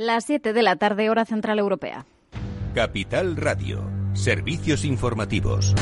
Las 7 de la tarde, hora central europea. Capital Radio. Servicios informativos.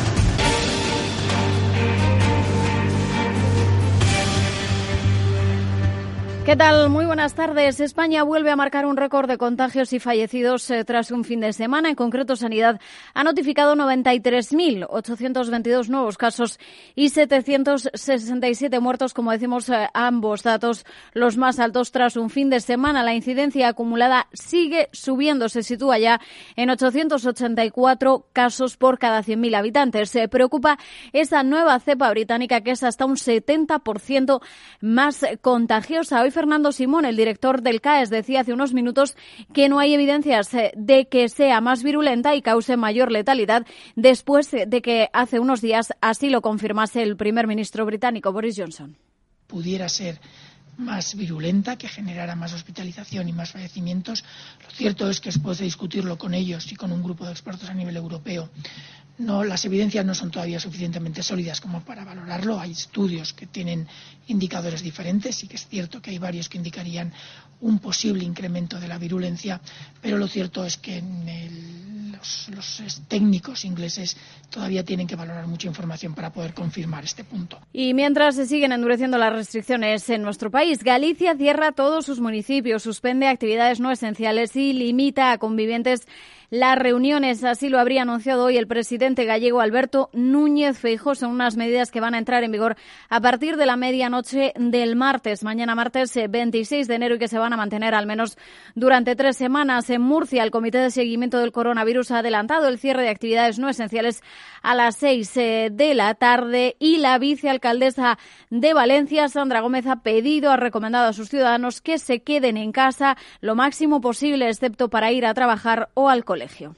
¿Qué tal? Muy buenas tardes. España vuelve a marcar un récord de contagios y fallecidos eh, tras un fin de semana. En concreto, Sanidad ha notificado 93.822 nuevos casos y 767 muertos, como decimos, eh, ambos datos los más altos tras un fin de semana. La incidencia acumulada sigue subiendo, se sitúa ya en 884 casos por cada 100.000 habitantes. Se preocupa esa nueva cepa británica que es hasta un 70% más contagiosa. Hoy Fernando Simón, el director del CAES, decía hace unos minutos que no hay evidencias eh, de que sea más virulenta y cause mayor letalidad después de que hace unos días así lo confirmase el primer ministro británico Boris Johnson. Pudiera ser más virulenta, que generara más hospitalización y más fallecimientos. Lo cierto es que después de discutirlo con ellos y con un grupo de expertos a nivel europeo, no, las evidencias no son todavía suficientemente sólidas como para valorarlo. Hay estudios que tienen indicadores diferentes y que es cierto que hay varios que indicarían un posible incremento de la virulencia, pero lo cierto es que los, los, técnicos ingleses todavía tienen que valorar mucha información para poder confirmar este punto. Y mientras se siguen endureciendo las restricciones en nuestro país, Galicia cierra todos sus municipios, suspende actividades no esenciales y limita a convivientes las reuniones. Así lo habría anunciado hoy el presidente gallego Alberto Núñez Feijóo. Son unas medidas que van a entrar en vigor a partir de la medianoche del martes, mañana martes 26 eh, de enero y que se van a mantener al menos durante tres semanas. En Murcia, el Comité de Seguimiento del Coronavirus ha adelantado el cierre de actividades no esenciales a las seis eh, de la tarde y la vicealcaldesa de Valencia, Sandra Gómez, ha pedido, ha recomendado a sus ciudadanos que se queden en casa lo máximo posible, excepto para ir a trabajar o al colegio colegio.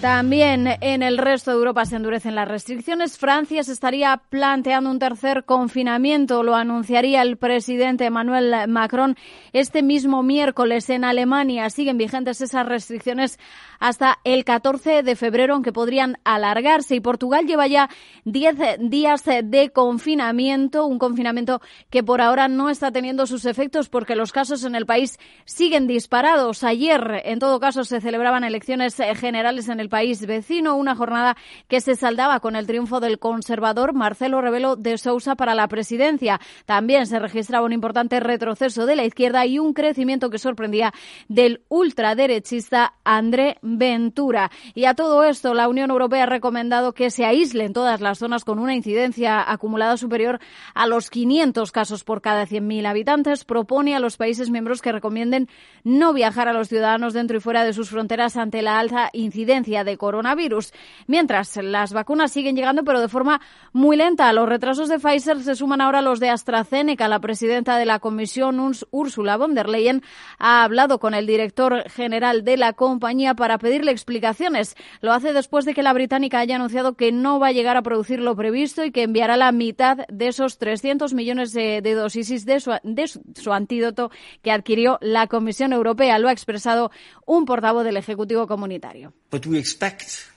También en el resto de Europa se endurecen las restricciones. Francia se estaría planteando un tercer confinamiento, lo anunciaría el presidente Emmanuel Macron este mismo miércoles. En Alemania siguen vigentes esas restricciones hasta el 14 de febrero, aunque podrían alargarse. Y Portugal lleva ya 10 días de confinamiento, un confinamiento que por ahora no está teniendo sus efectos porque los casos en el país siguen disparados. Ayer, en todo caso, se celebraban elecciones generales en el país vecino, una jornada que se saldaba con el triunfo del conservador Marcelo Rebelo de Sousa para la presidencia. También se registraba un importante retroceso de la izquierda y un crecimiento que sorprendía del ultraderechista André Ventura. Y a todo esto, la Unión Europea ha recomendado que se aíslen todas las zonas con una incidencia acumulada superior a los 500 casos por cada 100.000 habitantes. Propone a los países miembros que recomienden no viajar a los ciudadanos dentro y fuera de sus fronteras ante la alta incidencia de coronavirus. Mientras, las vacunas siguen llegando, pero de forma muy lenta. Los retrasos de Pfizer se suman ahora los de AstraZeneca. La presidenta de la comisión, Ursula von der Leyen, ha hablado con el director general de la compañía para pedirle explicaciones. Lo hace después de que la británica haya anunciado que no va a llegar a producir lo previsto y que enviará la mitad de esos 300 millones de, dosis de su, de su antídoto que adquirió la Comisión Europea. Lo ha expresado un portavoz del Ejecutivo Comunitario. but we expect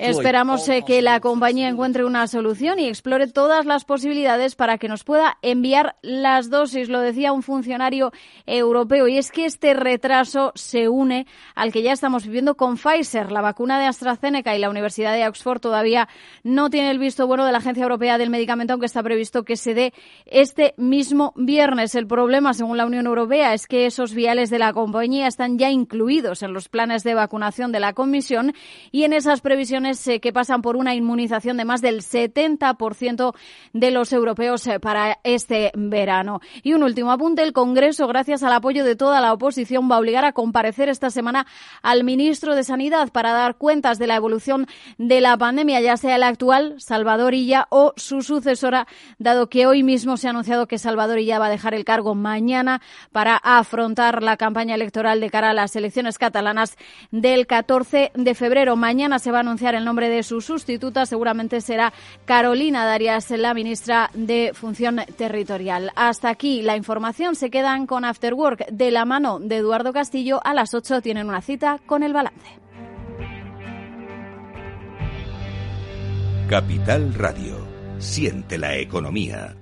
Esperamos eh, que la compañía encuentre una solución y explore todas las posibilidades para que nos pueda enviar las dosis, lo decía un funcionario europeo. Y es que este retraso se une al que ya estamos viviendo con Pfizer. La vacuna de AstraZeneca y la Universidad de Oxford todavía no tiene el visto bueno de la Agencia Europea del Medicamento, aunque está previsto que se dé este mismo viernes. El problema, según la Unión Europea, es que esos viales de la compañía están ya incluidos en los planes de vacunación de la Comisión y en esas previsiones eh, que pasan por una inmunización de más del 70% de los europeos eh, para este verano. Y un último apunte, el Congreso, gracias al apoyo de toda la oposición, va a obligar a comparecer esta semana al ministro de Sanidad para dar cuentas de la evolución de la pandemia, ya sea el actual, Salvador Illa, o su sucesora, dado que hoy mismo se ha anunciado que Salvador Illa va a dejar el cargo mañana para afrontar la campaña electoral de cara a las elecciones catalanas del 14 de febrero. Mañana se va a anunciar el nombre de su sustituta. Seguramente será Carolina Darias, la ministra de Función Territorial. Hasta aquí la información. Se quedan con After Work de la mano de Eduardo Castillo. A las 8 tienen una cita con el balance. Capital Radio. Siente la economía.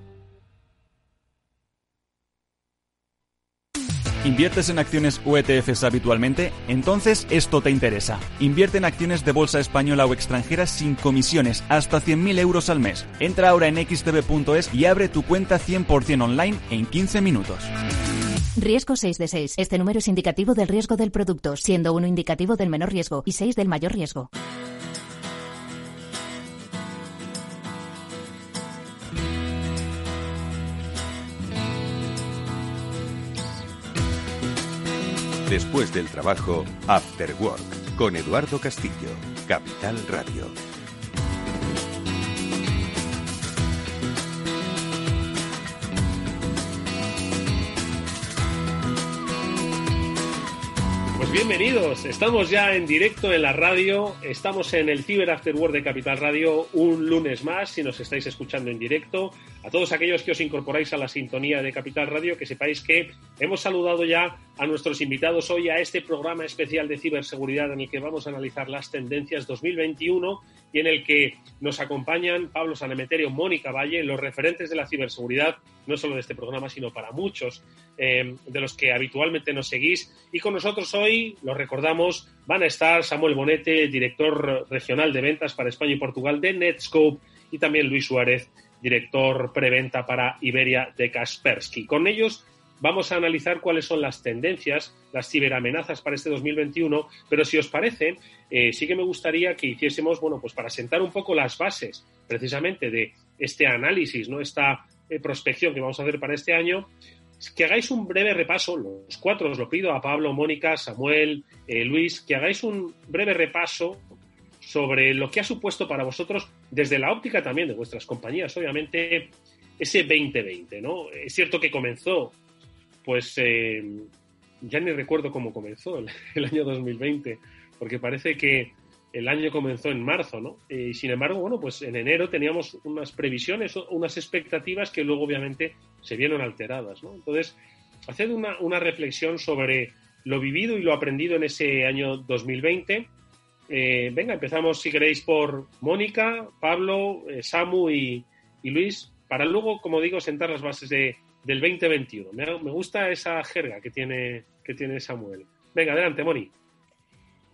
¿Inviertes en acciones o ETFs habitualmente? Entonces esto te interesa. Invierte en acciones de bolsa española o extranjera sin comisiones, hasta 100.000 euros al mes. Entra ahora en xtb.es y abre tu cuenta 100% online en 15 minutos. Riesgo 6 de 6. Este número es indicativo del riesgo del producto, siendo uno indicativo del menor riesgo y 6 del mayor riesgo. Después del trabajo, After Work, con Eduardo Castillo, Capital Radio. Pues bienvenidos, estamos ya en directo en la radio, estamos en el Cyber After Work de Capital Radio un lunes más, si nos estáis escuchando en directo. A todos aquellos que os incorporáis a la sintonía de Capital Radio, que sepáis que hemos saludado ya a nuestros invitados hoy a este programa especial de ciberseguridad en el que vamos a analizar las tendencias 2021 y en el que nos acompañan Pablo Sanemeterio, Mónica Valle, los referentes de la ciberseguridad, no solo de este programa, sino para muchos eh, de los que habitualmente nos seguís. Y con nosotros hoy, lo recordamos, van a estar Samuel Bonete, director regional de ventas para España y Portugal de Netscope, y también Luis Suárez, director preventa para Iberia de Kaspersky. Con ellos vamos a analizar cuáles son las tendencias, las ciberamenazas para este 2021, pero si os parece, eh, sí que me gustaría que hiciésemos, bueno, pues para sentar un poco las bases precisamente de este análisis, ¿no? Esta eh, prospección que vamos a hacer para este año, que hagáis un breve repaso, los cuatro os lo pido a Pablo, Mónica, Samuel, eh, Luis, que hagáis un breve repaso sobre lo que ha supuesto para vosotros, desde la óptica también de vuestras compañías, obviamente, ese 2020, ¿no? Es cierto que comenzó pues eh, ya ni recuerdo cómo comenzó el, año 2020, porque parece que el año comenzó en marzo, ¿no? Y sin embargo, bueno, pues en enero teníamos unas previsiones, unas expectativas que luego obviamente se vieron alteradas, ¿no? Entonces, haced una reflexión sobre lo vivido y lo aprendido en ese año 2020. Eh, venga, empezamos si queréis por Mónica, Pablo, eh, Samu y, Luis, para luego, como digo, sentar las bases de, del 2021. Me, me gusta esa jerga que tiene, que tiene Samuel. Venga, adelante, Moni.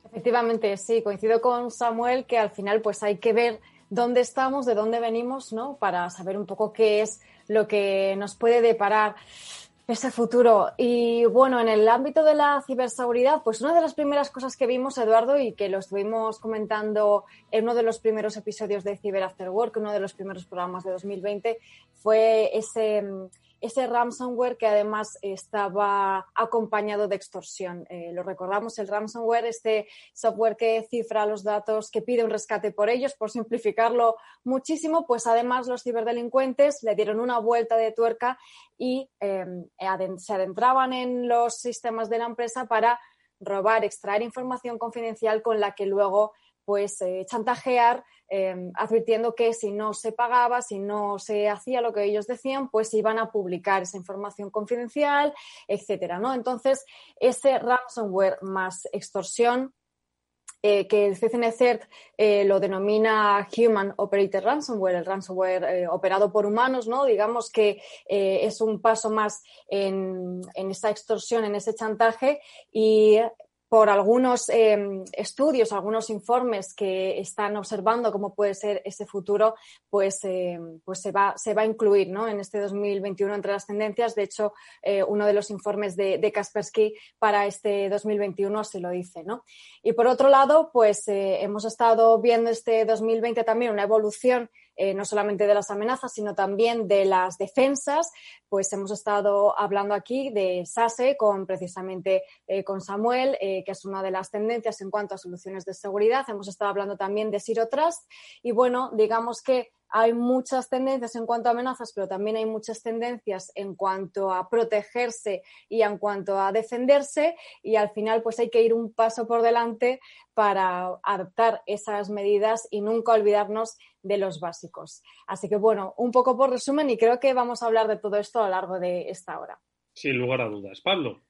Efectivamente, sí, coincido con Samuel que al final pues hay que ver dónde estamos, de dónde venimos, ¿no? Para saber un poco qué es lo que nos puede deparar ese futuro. Y bueno, en el ámbito de la ciberseguridad, pues una de las primeras cosas que vimos, Eduardo, y que lo estuvimos comentando en uno de los primeros episodios de Cyber After Work, uno de los primeros programas de 2020, fue ese ese ransomware que además estaba acompañado de extorsión. Eh, lo recordamos, el ransomware, este software que cifra los datos, que pide un rescate por ellos, por simplificarlo muchísimo, pues además los ciberdelincuentes le dieron una vuelta de tuerca y em, se adentraban en los sistemas de la empresa para robar, extraer información confidencial con la que luego pues eh, chantajear Em, advirtiendo que si no se pagaba, si no se hacía lo que ellos decían, pues iban a publicar esa información confidencial, etcétera, ¿no? Entonces, ese ransomware más extorsión eh, que el CCNCERT eh, lo denomina Human Operated Ransomware, el ransomware operado por humanos, ¿no? Digamos que es un paso más en, en, esa extorsión, en ese chantaje y por algunos em, estudios, algunos informes que están observando cómo puede ser ese futuro, pues, em, pues se, va, se va a incluir ¿no? en este 2021 entre las tendencias. De hecho, eh, uno de los informes de, de, Kaspersky para este 2021 se lo dice. ¿no? Y por otro lado, pues eh, hemos estado viendo este 2020 también una evolución eh, no solamente de las amenazas, sino también de las defensas. Pues hemos estado hablando aquí de SASE con precisamente eh, con Samuel, eh, que es una de las tendencias en cuanto a soluciones de seguridad. Hemos estado hablando también de Zero Trust. Y bueno, digamos que hay muchas tendencias en cuanto a amenazas, pero también hay muchas tendencias en cuanto a protegerse y en cuanto a defenderse y al final pues hay que ir un paso por delante para adoptar esas medidas y nunca olvidarnos de los básicos. Así que bueno, un poco por resumen y creo que vamos a hablar de todo esto a lo largo de esta hora. Sin lugar a dudas. Pablo.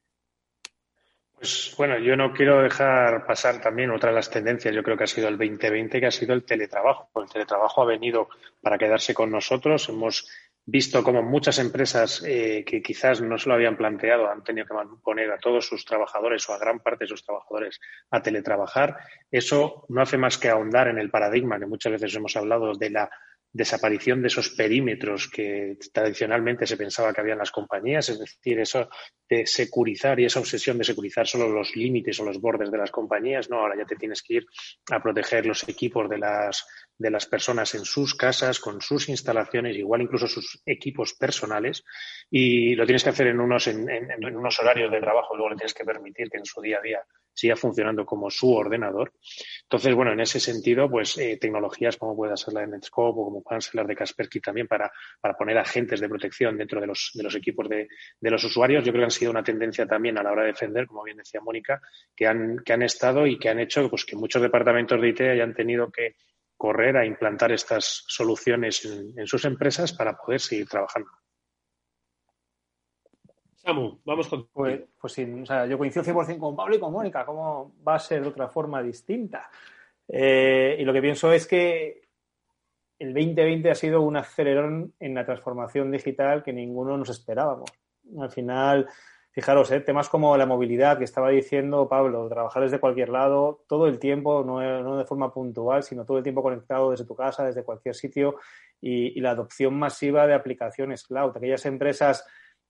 Pues bueno, yo no quiero dejar pasar también otra de las tendencias, yo creo que ha sido el 2020, que ha sido el teletrabajo. El teletrabajo ha venido para quedarse con nosotros. Hemos visto como muchas empresas eh, que quizás no se lo habían planteado han tenido que poner a todos sus trabajadores o a gran parte de sus trabajadores a teletrabajar, eso no hace más que ahondar en el paradigma que muchas veces hemos hablado de la desaparición de esos perímetros que tradicionalmente se pensaba que había en las compañías, es decir, eso de securizar y esa obsesión de securizar solo los límites o los bordes de las compañías, no, ahora ya te tienes que ir a proteger los equipos de las, de las personas en sus casas, con sus instalaciones, igual incluso sus equipos personales, y lo tienes que hacer en unos, en, en unos horarios de trabajo, luego le tienes que permitir que en su día a día siga funcionando como su ordenador. Entonces, bueno, en ese sentido, pues eh, tecnologías como pueda ser la de Netscope o como puedan ser las de Kaspersky también para, para poner agentes de protección dentro de los, de los equipos de, de, los usuarios, yo creo que han sido una tendencia también a la hora de defender, como bien decía Mónica, que han, que han estado y que han hecho pues, que muchos departamentos de IT hayan tenido que correr a implantar estas soluciones en, en sus empresas para poder seguir trabajando vamos con. Pues, pues sí, o sea, yo coincido 100% con Pablo y con Mónica. ¿Cómo va a ser de otra forma distinta? Eh, y lo que pienso es que el 2020 ha sido un acelerón en la transformación digital que ninguno nos esperábamos. Al final, fijaros, eh, temas como la movilidad que estaba diciendo Pablo, trabajar desde cualquier lado, todo el tiempo, no, no de forma puntual, sino todo el tiempo conectado desde tu casa, desde cualquier sitio, y, y la adopción masiva de aplicaciones cloud. Aquellas empresas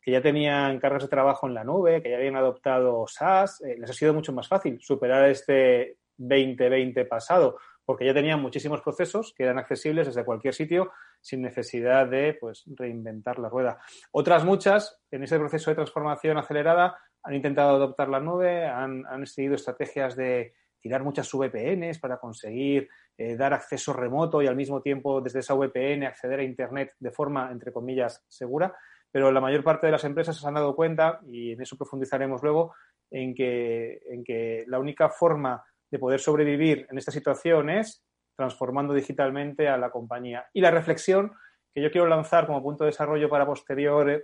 que ya tenían cargas de trabajo en la nube, que ya habían adoptado SaaS, eh, les ha sido mucho más fácil superar este 2020 pasado, porque ya tenían muchísimos procesos que eran accesibles desde cualquier sitio sin necesidad de pues, reinventar la rueda. Otras muchas, en ese proceso de transformación acelerada, han intentado adoptar la nube, han, seguido estrategias de tirar muchas VPNs para conseguir eh, dar acceso remoto y al mismo tiempo desde esa VPN acceder a Internet de forma, entre comillas, segura pero la mayor parte de las empresas se han dado cuenta, y en eso profundizaremos luego, en que, en que la única forma de poder sobrevivir en esta situación es transformando digitalmente a la compañía. Y la reflexión que yo quiero lanzar como punto de desarrollo para posterior, eh,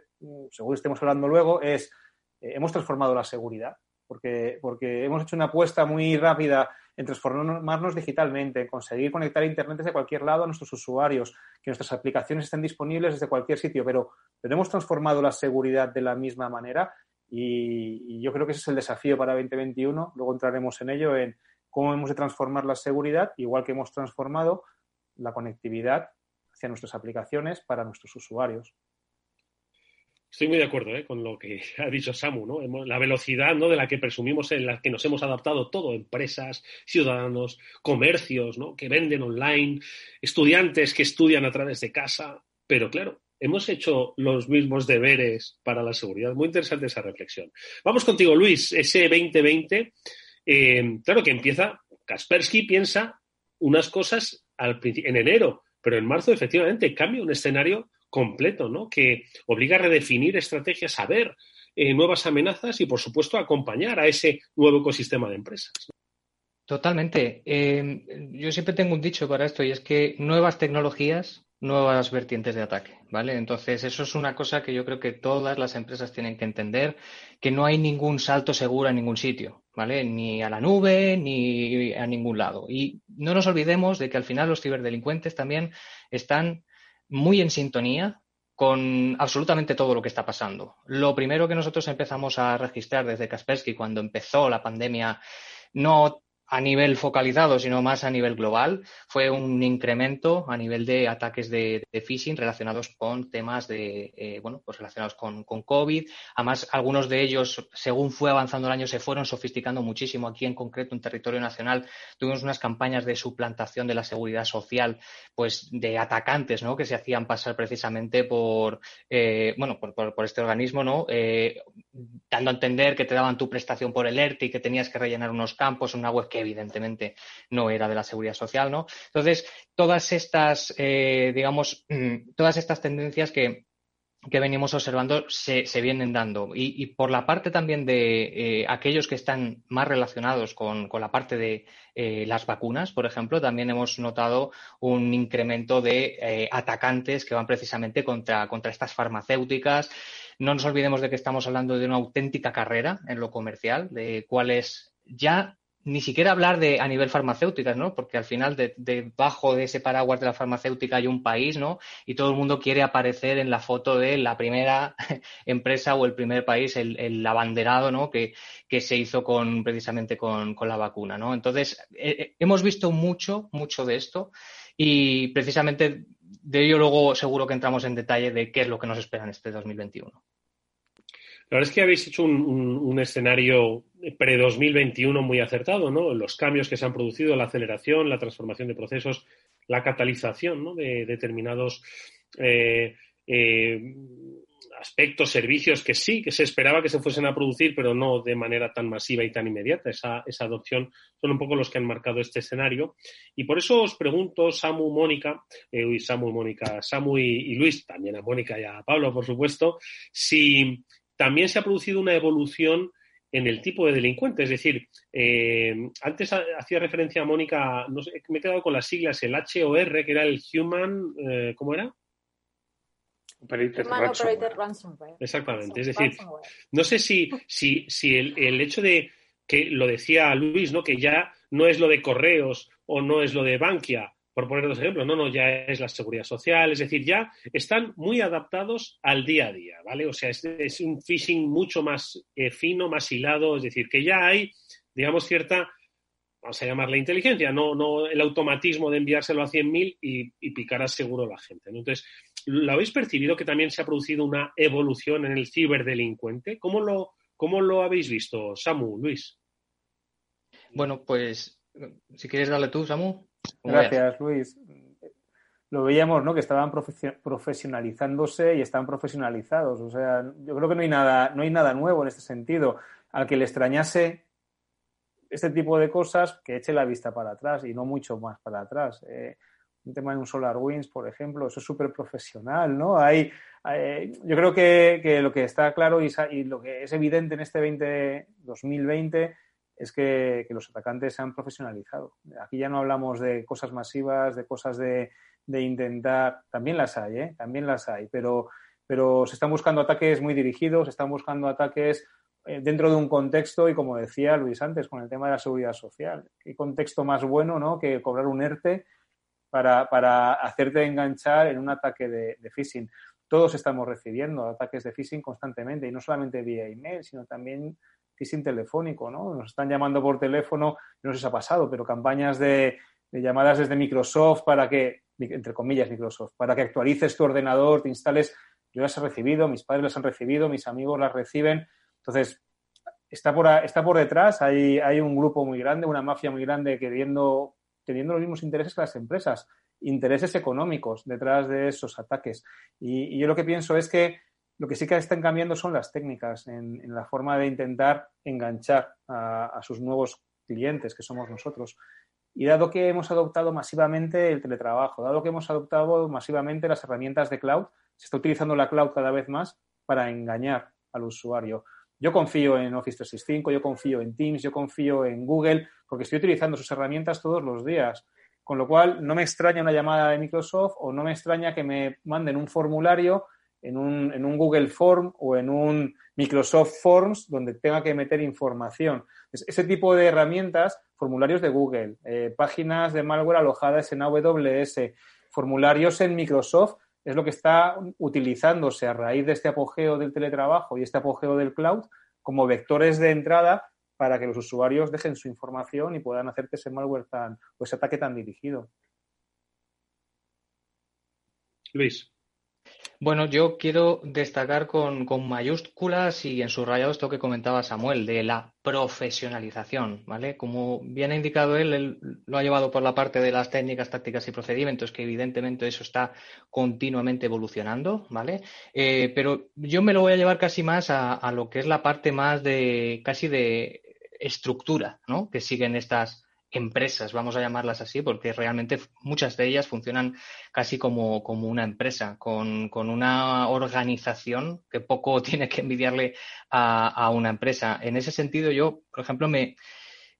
según estemos hablando luego, es, eh, hemos transformado la seguridad, porque, porque hemos hecho una apuesta muy rápida en transformarnos digitalmente, en conseguir conectar Internet desde cualquier lado a nuestros usuarios, que nuestras aplicaciones estén disponibles desde cualquier sitio, pero, pero hemos transformado la seguridad de la misma manera y, yo creo que ese es el desafío para 2021. Luego entraremos en ello, en cómo hemos de transformar la seguridad, igual que hemos transformado la conectividad hacia nuestras aplicaciones para nuestros usuarios. Estoy muy de acuerdo ¿eh? con lo que ha dicho Samu, ¿no? La velocidad ¿no? de la que presumimos en la que nos hemos adaptado todo, empresas, ciudadanos, comercios, ¿no? Que venden online, estudiantes que estudian a través de casa. Pero claro, hemos hecho los mismos deberes para la seguridad. Muy interesante esa reflexión. Vamos contigo, Luis. Ese 2020, eh, claro que empieza, Kaspersky piensa unas cosas al, en enero, pero en marzo efectivamente cambia un escenario completo, ¿no? Que obliga a redefinir estrategias, a ver eh, nuevas amenazas y, por supuesto, acompañar a ese nuevo ecosistema de empresas. Totalmente. Eh, yo siempre tengo un dicho para esto y es que nuevas tecnologías, nuevas vertientes de ataque, ¿vale? Entonces, eso es una cosa que yo creo que todas las empresas tienen que entender, que no hay ningún salto seguro en ningún sitio, ¿vale? Ni a la nube, ni a ningún lado. Y no nos olvidemos de que al final los ciberdelincuentes también están muy en sintonía con absolutamente todo lo que está pasando. Lo primero que nosotros empezamos a registrar desde Kaspersky cuando empezó la pandemia, no a nivel focalizado, sino más a nivel global, fue un incremento a nivel de ataques de, phishing relacionados con temas de, eh, bueno, pues relacionados con, con, COVID. Además, algunos de ellos, según fue avanzando el año, se fueron sofisticando muchísimo. Aquí, en concreto, en territorio nacional, tuvimos unas campañas de suplantación de la seguridad social, pues de atacantes, ¿no? Que se hacían pasar precisamente por, eh, bueno, por, por, este organismo, ¿no? Eh, dando a entender que te daban tu prestación por el ERTE y que tenías que rellenar unos campos una web que evidentemente no era de la seguridad social, ¿no? Entonces, todas estas, eh, digamos, mm, todas estas tendencias que, venimos observando se, vienen dando. Y, por la parte también de eh, aquellos que están más relacionados con, la parte de eh, las vacunas, por ejemplo, también hemos notado un incremento de atacantes que van precisamente contra, contra estas farmacéuticas. No nos olvidemos de que estamos hablando de una auténtica carrera en lo comercial, de cuál es ya ni siquiera hablar de a nivel farmacéutica, ¿no? Porque al final debajo de, ese paraguas de la farmacéutica hay un país, ¿no? Y todo el mundo quiere aparecer en la foto de la primera empresa o el primer país, el, abanderado, ¿no? Que, se hizo con precisamente con, la vacuna, ¿no? Entonces, eh, eh, hemos visto mucho, mucho de esto y precisamente de ello luego seguro que entramos en detalle de qué es lo que nos espera en este 2021. La verdad es que habéis hecho un, escenario pre-2021 muy acertado, ¿no? Los cambios que se han producido, la aceleración, la transformación de procesos, la catalización de determinados eh, eh, aspectos, servicios que sí, que se esperaba que se fuesen a producir, pero no de manera tan masiva y tan inmediata. Esa, adopción son un poco los que han marcado este escenario. Y por eso os pregunto, Samu, Mónica, eh, Samu y Mónica, Samu y, Luis, también a Mónica y a Pablo, por supuesto, si también se ha producido una evolución en el tipo de delincuente. Es decir, eh, antes hacía referencia a Mónica, no sé, me he quedado con las siglas, el HOR, que era el Human, eh, ¿cómo era? Ransomware. Exactamente. Es decir, no sé si, si, si el, el, hecho de que lo decía Luis, ¿no? Que ya no es lo de correos o no es lo de Bankia, por poner dos ejemplos, no, no, ya es la seguridad social, es decir, ya están muy adaptados al día a día, ¿vale? O sea, es, un phishing mucho más eh, fino, más hilado, es decir, que ya hay, digamos, cierta, vamos a llamarla inteligencia, no, no el automatismo de enviárselo a 100.000 y, y picar a seguro la gente, Entonces, ¿lo habéis percibido que también se ha producido una evolución en el ciberdelincuente? ¿Cómo lo, cómo lo habéis visto, Samu, Luis? Bueno, pues, si quieres darle tú, Samu. Gracias, Luis. Lo veíamos, ¿no? Que estaban profesionalizándose y están profesionalizados. O sea, yo creo que no hay nada, no hay nada nuevo en este sentido. Al que le extrañase este tipo de cosas, que eche la vista para atrás y no mucho más para atrás. Eh, un tema de un SolarWinds, por ejemplo, eso es súper profesional, ¿no? Hay, yo creo que, lo que está claro y, y, lo que es evidente en este 20, 2020 es que, los atacantes se han profesionalizado. Aquí ya no hablamos de cosas masivas, de cosas de, intentar, también las hay, ¿eh? también las hay, pero, pero se están buscando ataques muy dirigidos, se están buscando ataques eh, dentro de un contexto y como decía Luis antes con el tema de la seguridad social, qué contexto más bueno ¿no? que cobrar un ERTE para, para hacerte enganchar en un ataque de, de phishing. Todos estamos recibiendo ataques de phishing constantemente y no solamente vía email, sino también phishing telefónico, ¿no? Nos están llamando por teléfono, no sé si ha pasado, pero campañas de, llamadas desde Microsoft para que, entre comillas Microsoft, para que actualices tu ordenador, te instales. Yo las he recibido, mis padres las han recibido, mis amigos las reciben. Entonces, está por, está por detrás, hay, hay un grupo muy grande, una mafia muy grande queriendo, teniendo los mismos intereses que las empresas, intereses económicos detrás de esos ataques. y yo lo que pienso es que lo que sí que están cambiando son las técnicas en, la forma de intentar enganchar a, sus nuevos clientes, que somos nosotros. Y dado que hemos adoptado masivamente el teletrabajo, dado que hemos adoptado masivamente las herramientas de cloud, se está utilizando la cloud cada vez más para engañar al usuario. Yo confío en Office 365, yo confío en Teams, yo confío en Google, porque estoy utilizando sus herramientas todos los días. Con lo cual, no me extraña una llamada de Microsoft o no me extraña que me manden un formulario en un, en un, Google Form o en un Microsoft Forms donde tenga que meter información. ese tipo de herramientas, formularios de Google, eh, páginas de malware alojadas en AWS, formularios en Microsoft, es lo que está utilizándose a raíz de este apogeo del teletrabajo y este apogeo del cloud como vectores de entrada para que los usuarios dejen su información y puedan hacerte ese malware tan, o ese ataque tan dirigido. Luis. Bueno, yo quiero destacar con, mayúsculas y en subrayado esto que comentaba Samuel, de la profesionalización, ¿vale? Como bien ha indicado él, él lo ha llevado por la parte de las técnicas, tácticas y procedimientos, que evidentemente eso está continuamente evolucionando, ¿vale? Eh, pero yo me lo voy a llevar casi más a, a lo que es la parte más de, casi de estructura, ¿no? Que siguen estas, empresas, vamos a llamarlas así, porque realmente muchas de ellas funcionan casi como, una empresa, con, una organización que poco tiene que envidiarle a, una empresa. En ese sentido, yo, por ejemplo, me,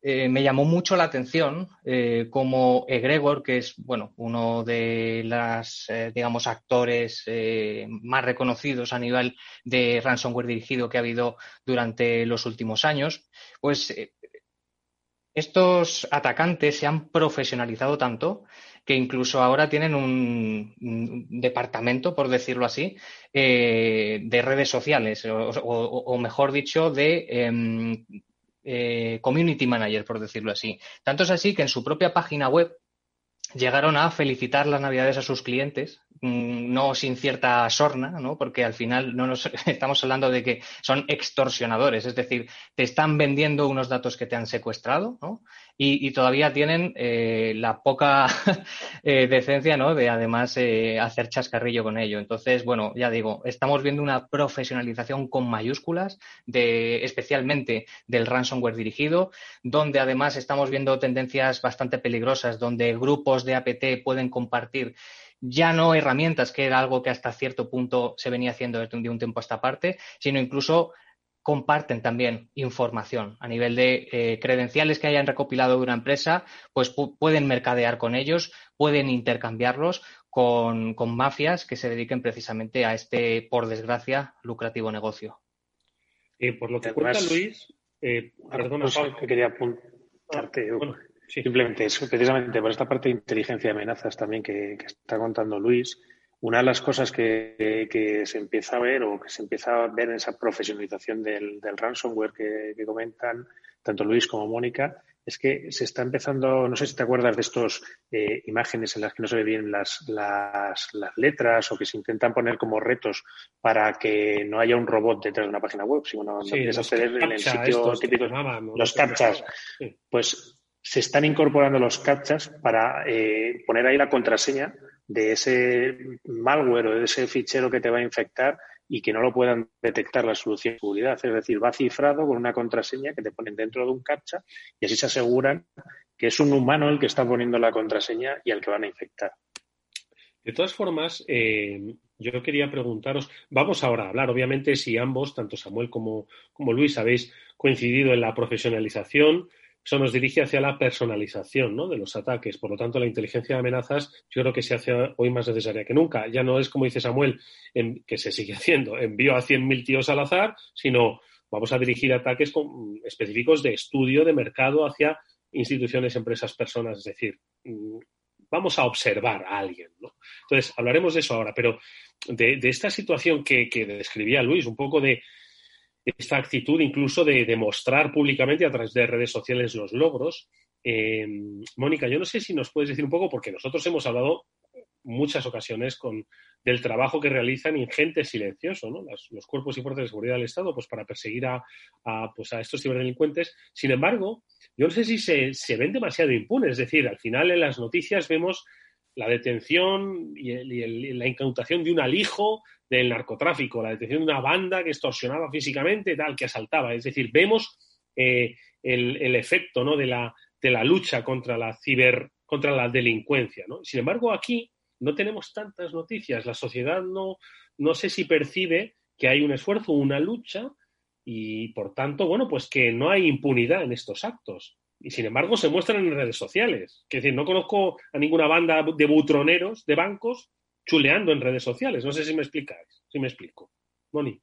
eh, me llamó mucho la atención eh, como Egregor, que es bueno, uno de los, eh, digamos, actores más reconocidos a nivel de ransomware dirigido que ha habido durante los últimos años, pues estos atacantes se han profesionalizado tanto que incluso ahora tienen un, departamento, por decirlo así, eh, de redes sociales, o, mejor dicho, de em, eh, community manager, por decirlo así. Tanto es así que en su propia página web llegaron a felicitar las navidades a sus clientes, mm, no sin cierta sorna, ¿no? porque al final no nos estamos hablando de que son extorsionadores, es decir, te están vendiendo unos datos que te han secuestrado ¿no? y, todavía tienen eh, la poca eh, decencia ¿no? de además eh, hacer chascarrillo con ello. Entonces, bueno, ya digo, estamos viendo una profesionalización con mayúsculas, de, especialmente del ransomware dirigido, donde además estamos viendo tendencias bastante peligrosas, donde grupos de APT pueden compartir ya no herramientas, que era algo que hasta cierto punto se venía haciendo desde un tiempo a esta parte, sino incluso comparten también información a nivel de eh, credenciales que hayan recopilado de una empresa, pues pueden mercadear con ellos, pueden intercambiarlos con, mafias que se dediquen precisamente a este, por desgracia, lucrativo negocio. Eh, por lo que cuenta Luis, eh, perdona, que quería apuntarte. Simplemente eso, precisamente por esta parte de inteligencia de amenazas también que, está contando Luis, una de las cosas que, se empieza a ver o que se empieza a ver en esa profesionalización del, ransomware que, comentan tanto Luis como Mónica es que se está empezando, no sé si te acuerdas de estas eh, imágenes en las que no se ve bien las, las, letras o que se intentan poner como retos para que no haya un robot detrás de una página web, sino no, sí, en el sitio típico, los captchas. Pues se están incorporando los captchas para eh, poner ahí la contraseña de ese malware o de ese fichero que te va a infectar y que no lo puedan detectar la solución de seguridad. Es decir, va cifrado con una contraseña que te ponen dentro de un captcha y así se aseguran que es un humano el que está poniendo la contraseña y al que van a infectar. De todas formas, eh, yo quería preguntaros, vamos ahora a hablar, obviamente, si ambos, tanto Samuel como, como Luis, habéis coincidido en la profesionalización, eso nos dirige hacia la personalización ¿no? de los ataques. Por lo tanto, la inteligencia de amenazas yo creo que se hace hoy más necesaria que nunca. Ya no es, como dice Samuel, que se sigue haciendo, envío a 100.000 tíos al azar, sino vamos a dirigir ataques específicos de estudio de mercado hacia instituciones, empresas, personas. Es decir, mm, vamos a observar a alguien. ¿no? Entonces, hablaremos de eso ahora, pero de, esta situación que describía Luis, un poco de esta actitud incluso de demostrar públicamente a través de redes sociales los logros. Eh, Mónica, yo no sé si nos puedes decir un poco, porque nosotros hemos hablado muchas ocasiones con, del trabajo que realizan ingentes silencioso, ¿no? los cuerpos y fuerzas de seguridad del Estado, pues para perseguir a, pues a estos ciberdelincuentes. Sin embargo, yo no sé si se, se, ven demasiado impunes, es decir, al final en las noticias vemos la detención y, la incautación de un alijo del narcotráfico, la detención de una banda que extorsionaba físicamente, tal, que asaltaba. Es decir, vemos eh, el, efecto ¿no? de, la, de la lucha contra la ciber, contra la delincuencia. ¿no? Sin embargo, aquí no tenemos tantas noticias. La sociedad no, no sé si percibe que hay un esfuerzo, una lucha, y por tanto, bueno, pues que no hay impunidad en estos actos y sin embargo se muestran en redes sociales. Es decir, no conozco a ninguna banda de butroneros de bancos chuleando en redes sociales. No sé si me explicáis, si me explico. Moni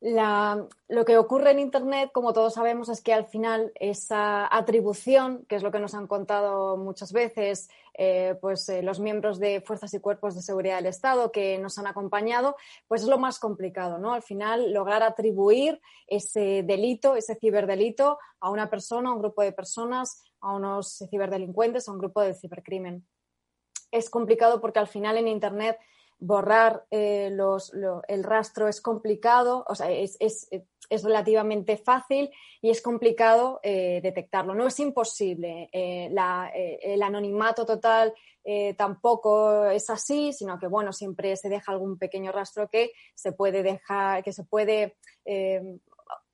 lo que ocurre en Internet, como todos sabemos, es que al final esa atribución, que es lo que nos han contado muchas veces eh, pues, eh, los miembros de fuerzas y cuerpos de seguridad del Estado que nos han acompañado, pues es lo más complicado, ¿no? Al final, lograr atribuir ese delito, ese ciberdelito, a una persona, a un grupo de personas, a unos ciberdelincuentes, a un grupo de cibercrimen. Es complicado porque al final en Internet borrar eh, el rastro es complicado, o sea, es, relativamente fácil y es complicado eh, detectarlo. No es imposible. Eh, el anonimato total tampoco es así, sino que, bueno, siempre se deja algún pequeño rastro que se puede dejar, que se puede, que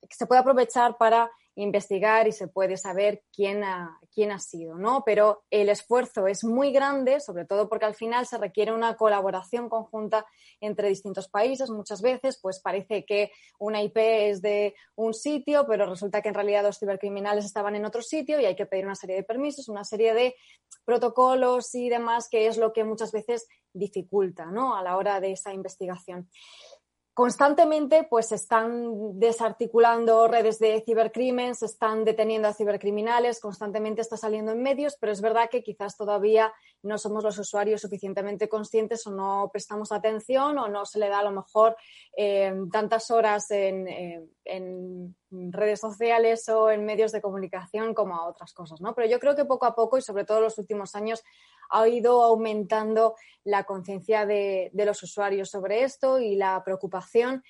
se puede aprovechar para investigar y se puede saber quién ha, quién ha sido, ¿no? Pero el esfuerzo es muy grande, sobre todo porque al final se requiere una colaboración conjunta entre distintos países. Muchas veces, pues parece que una IP es de un sitio, pero resulta que en realidad los cibercriminales estaban en otro sitio y hay que pedir una serie de permisos, una serie de protocolos y demás, que es lo que muchas veces dificulta, ¿no? A la hora de esa investigación. Constantemente pues están desarticulando redes de cibercrimen, se están deteniendo a cibercriminales, constantemente está saliendo en medios, pero es verdad que quizás todavía no somos los usuarios suficientemente conscientes o no prestamos atención o no se le da a lo mejor eh, tantas horas en, en, redes sociales o en medios de comunicación como a otras cosas, ¿no? Pero yo creo que poco a poco y sobre todo en los últimos años ha ido aumentando la conciencia de, los usuarios sobre esto y la preocupación,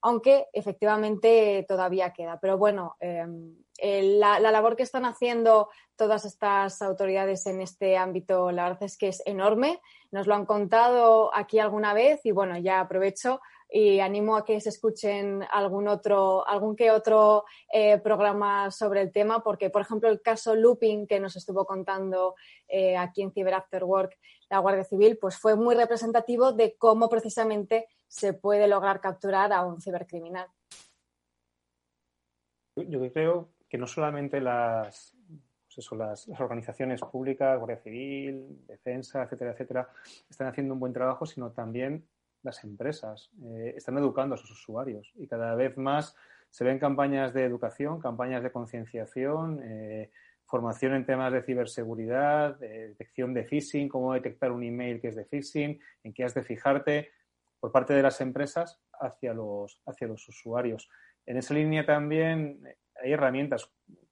aunque efectivamente todavía queda. Pero bueno, em, la, labor que están haciendo todas estas autoridades en este ámbito, la verdad es que es enorme. Nos lo han contado aquí alguna vez y bueno, ya aprovecho y animo a que se escuchen algún otro, algún que otro eh, programa sobre el tema, porque, por ejemplo, el caso Looping que nos estuvo contando eh, aquí en Cyber After Work la Guardia Civil, pues fue muy representativo de cómo precisamente se puede lograr capturar a un cibercriminal. Yo creo que no solamente las, pues las, las, organizaciones públicas, Guardia Civil, Defensa, etcétera, etcétera, están haciendo un buen trabajo, sino también las empresas eh, están educando a sus usuarios y cada vez más se ven campañas de educación, campañas de concienciación, eh, formación en temas de ciberseguridad, detección de phishing, cómo detectar un email que es de phishing, en qué has de fijarte por parte de las empresas hacia los, hacia los usuarios. En esa línea también hay herramientas,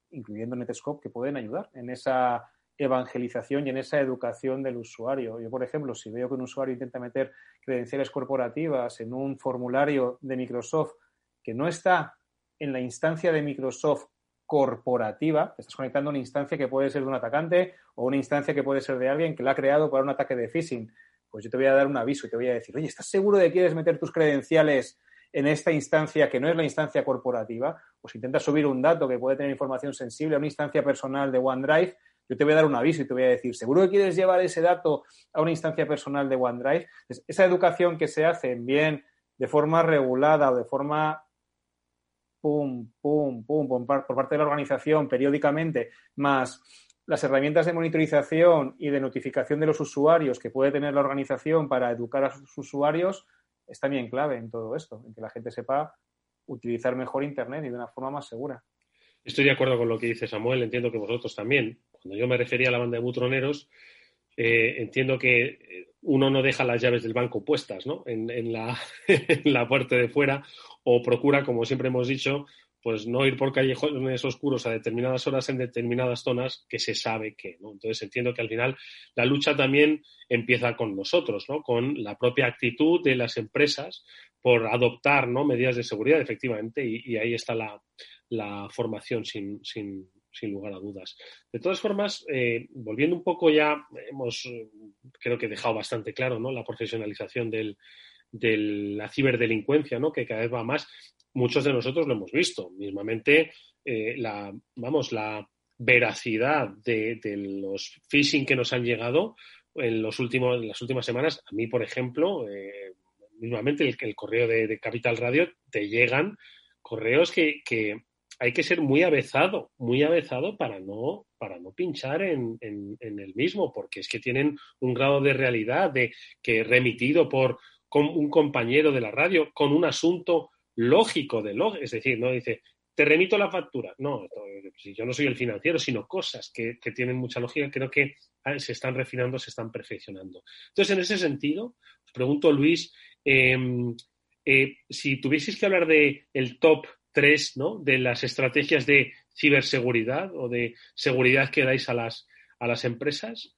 incluyendo Netscope, que pueden ayudar en esa evangelización y en esa educación del usuario. Yo, por ejemplo, si veo que un usuario intenta meter credenciales corporativas en un formulario de Microsoft que no está en la instancia de Microsoft corporativa, estás conectando una instancia que puede ser de un atacante o una instancia que puede ser de alguien que la ha creado para un ataque de phishing, pues yo te voy a dar un aviso y te voy a decir, oye, ¿estás seguro de que quieres meter tus credenciales en esta instancia que no es la instancia corporativa? Pues intenta subir un dato que puede tener información sensible a una instancia personal de OneDrive yo te voy a dar un aviso y te voy a decir, ¿seguro que quieres llevar ese dato a una instancia personal de OneDrive? esa educación que se hace bien de forma regulada o de forma pum, pum, pum, por parte de la organización periódicamente, más las herramientas de monitorización y de notificación de los usuarios que puede tener la organización para educar a sus usuarios, es también clave en todo esto, en que la gente sepa utilizar mejor Internet y de una forma más segura. Estoy de acuerdo con lo que dice Samuel, entiendo que vosotros también. Cuando yo me refería a la banda de butroneros, eh, entiendo que eh, uno no deja las llaves del banco puestas ¿no? en, la, en puerta de fuera o procura, como siempre hemos dicho, pues no ir por callejones oscuros a determinadas horas en determinadas zonas que se sabe que, ¿no? Entonces entiendo que al final la lucha también empieza con nosotros, ¿no? Con la propia actitud de las empresas por adoptar, ¿no? Medidas de seguridad, efectivamente, y, ahí está la, formación sin, sin lugar a dudas. De todas formas, eh, volviendo un poco ya, hemos creo que dejado bastante claro ¿no? la profesionalización del, de la ciberdelincuencia, ¿no? que cada vez va más. Muchos de nosotros lo hemos visto. Mismamente, eh, la, vamos, la veracidad de, los phishing que nos han llegado en, los últimos, en las últimas semanas, a mí, por ejemplo, eh, mismamente el, correo de, Capital Radio, te llegan correos que, que hay que ser muy avezado, muy avezado para no, para no pinchar en, el mismo, porque es que tienen un grado de realidad de que remitido por un compañero de la radio con un asunto lógico de lo, es decir, no dice te remito la factura. No, si yo no soy el financiero, sino cosas que, tienen mucha lógica, creo que ah, se están refinando, se están perfeccionando. Entonces, en ese sentido, os pregunto, Luis, em, eh, si tuvieseis que hablar de top tres ¿no? de las estrategias de ciberseguridad o de seguridad que dais a las, a las empresas.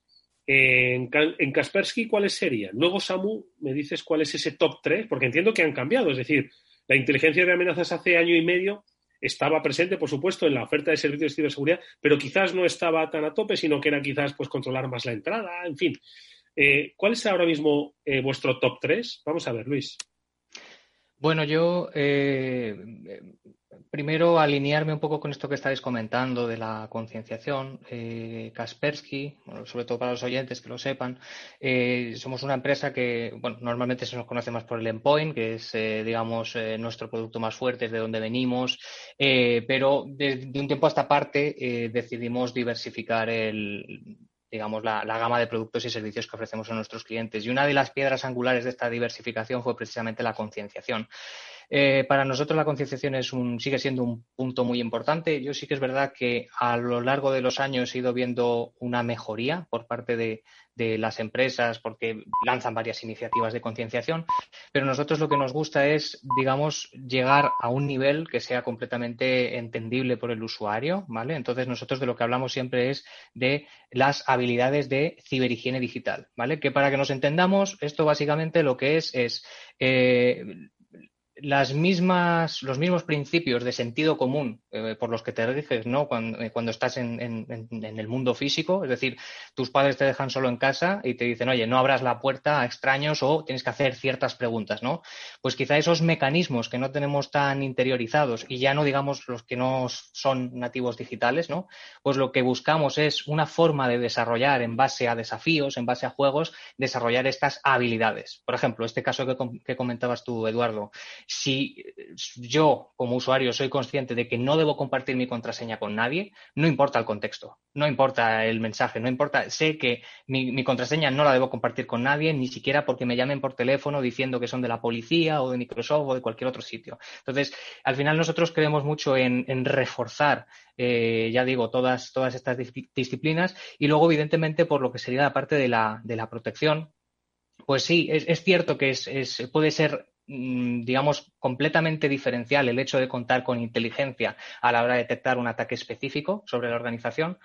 En, en, Kaspersky, ¿cuáles serían? Luego, Samu, me dices cuál es ese top 3, porque entiendo que han cambiado. Es decir, la inteligencia de amenazas hace año y medio estaba presente, por supuesto, en la oferta de servicios de ciberseguridad, pero quizás no estaba tan a tope, sino que era quizás pues, controlar más la entrada, en fin. Eh, ¿Cuál es ahora mismo eh, vuestro top 3? Vamos a ver, Luis. Bueno, yo eh, primero alinearme un poco con esto que estáis comentando de la concienciación. Eh, Kaspersky, sobre todo para los oyentes que lo sepan, eh, somos una empresa que, bueno, normalmente se nos conoce más por el endpoint, que es, digamos, nuestro producto más fuerte, es de donde venimos, pero de, un tiempo a esta parte decidimos diversificar el digamos, la, gama de productos y servicios que ofrecemos a nuestros clientes. Y una de las piedras angulares de esta diversificación fue precisamente la concienciación. Eh, para nosotros la concienciación es un, sigue siendo un punto muy importante. Yo sí que es verdad que a lo largo de los años he ido viendo una mejoría por parte de, las empresas porque lanzan varias iniciativas de concienciación, pero nosotros lo que nos gusta es, digamos, llegar a un nivel que sea completamente entendible por el usuario, ¿vale? Entonces nosotros de lo que hablamos siempre es de las habilidades de ciberhigiene digital, ¿vale? Que para que nos entendamos, esto básicamente lo que es es eh, las mismas, los mismos principios de sentido común eh, por los que te riges ¿no? Cuando, eh, cuando estás en, en, en, el mundo físico, es decir, tus padres te dejan solo en casa y te dicen, oye, no abras la puerta a extraños o tienes que hacer ciertas preguntas, ¿no? Pues quizá esos mecanismos que no tenemos tan interiorizados y ya no digamos los que no son nativos digitales, ¿no? Pues lo que buscamos es una forma de desarrollar en base a desafíos, en base a juegos, desarrollar estas habilidades. Por ejemplo, este caso que, que comentabas tú, Eduardo si yo como usuario soy consciente de que no debo compartir mi contraseña con nadie, no importa el contexto, no importa el mensaje, no importa, sé que mi, contraseña no la debo compartir con nadie, ni siquiera porque me llamen por teléfono diciendo que son de la policía o de Microsoft o de cualquier otro sitio. Entonces, al final nosotros creemos mucho en, reforzar, eh, ya digo, todas, todas estas disciplinas y luego, evidentemente, por lo que sería la parte de la, de la protección, pues sí, es, cierto que es, puede ser digamos, completamente diferencial el hecho de contar con inteligencia a la hora de detectar un ataque específico sobre la organización.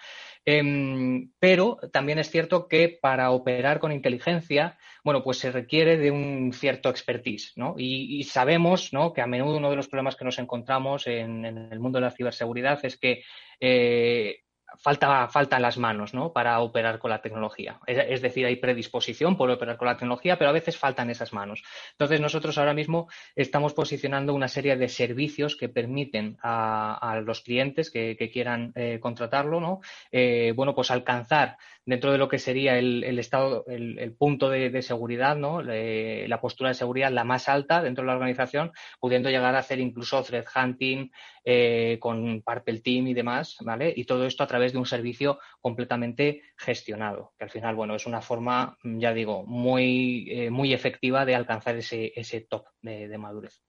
Em, pero también es cierto que para operar con inteligencia, bueno, pues se requiere de un cierto expertise, ¿no? Y, sabemos, ¿no? Que a menudo uno de los problemas que nos encontramos en, el mundo de la ciberseguridad es que eh, falta, faltan las manos ¿no? para operar con la tecnología. Es, decir, hay predisposición por operar con la tecnología, pero a veces faltan esas manos. Entonces, nosotros ahora mismo estamos posicionando una serie de servicios que permiten a, los clientes que, quieran eh, contratarlo, ¿no? Eh, bueno, pues alcanzar dentro de lo que sería el, estado, el, punto de, seguridad, ¿no? la postura de seguridad la más alta dentro de la organización, pudiendo llegar a hacer incluso threat hunting eh, con Purple Team y demás, ¿vale? Y todo esto a través de un servicio completamente gestionado, que al final, bueno, es una forma, ya digo, muy, eh, muy efectiva de alcanzar ese, ese top de, madurez.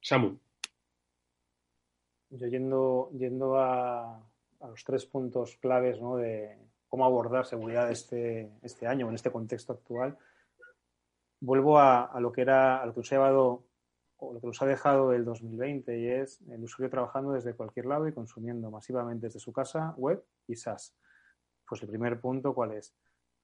Samu. Yo yendo, yendo a, a los tres puntos claves ¿no? de cómo abordar seguridad este, este año, en este contexto actual, vuelvo a, lo que era, a lo que nos ha llevado lo que nos ha dejado el 2020 y es el usuario trabajando desde cualquier lado y consumiendo masivamente desde su casa, web y SaaS. Pues el primer punto, ¿cuál es?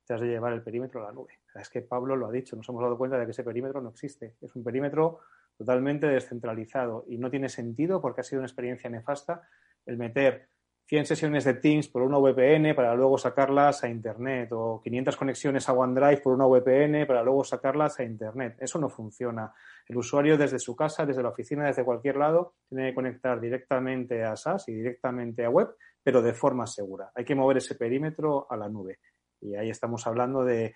Te has de llevar el perímetro a la nube. Es que Pablo lo ha dicho, nos hemos dado cuenta de que ese perímetro no existe. Es un perímetro totalmente descentralizado y no tiene sentido porque ha sido una experiencia nefasta el meter 100 sesiones de Teams por una VPN para luego sacarlas a Internet o 500 conexiones a OneDrive por una VPN para luego sacarlas a Internet. Eso no funciona. El usuario desde su casa, desde la oficina, desde cualquier lado, tiene que conectar directamente a SaaS y directamente a web, pero de forma segura. Hay que mover ese perímetro a la nube. Y ahí estamos hablando de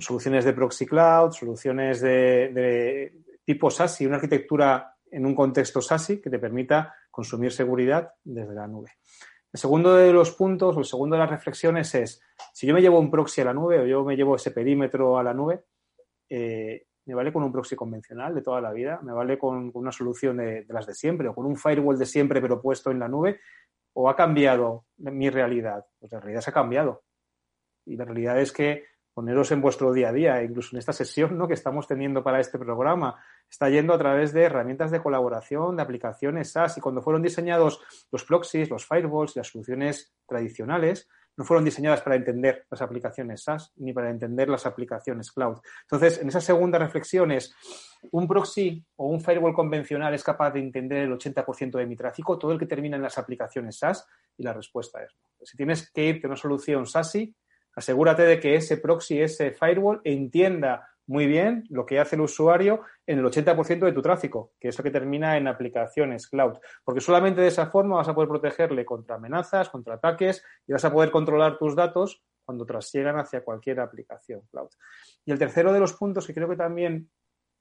soluciones de proxy cloud, soluciones de, de tipo SASI, una arquitectura en un contexto SASI que te permita consumir seguridad desde la nube. El segundo de los puntos o el segundo de las reflexiones es, si yo me llevo un proxy a la nube o yo me llevo ese perímetro a la nube, eh, ¿me vale con un proxy convencional de toda la vida? ¿Me vale con, una solución de, las de siempre o con un firewall de siempre pero puesto en la nube? ¿O ha cambiado mi realidad? Pues la realidad se ha cambiado. Y la realidad es que poneros en vuestro día a día, incluso en esta sesión ¿no? que estamos teniendo para este programa. Está yendo a través de herramientas de colaboración, de aplicaciones SaaS. Y cuando fueron diseñados los proxies, los firewalls y las soluciones tradicionales, no fueron diseñadas para entender las aplicaciones SaaS ni para entender las aplicaciones cloud. Entonces, en esa segunda reflexión es, ¿un proxy o un firewall convencional es capaz de entender el 80% de mi tráfico, todo el que termina en las aplicaciones SaaS? Y la respuesta es. Si tienes que irte a una solución SASI, Asegúrate de que ese proxy, ese firewall, entienda muy bien lo que hace el usuario en el 80% de tu tráfico, que es lo que termina en aplicaciones cloud. Porque solamente de esa forma vas a poder protegerle contra amenazas, contra ataques y vas a poder controlar tus datos cuando trasiegan hacia cualquier aplicación cloud. Y el tercero de los puntos que creo que también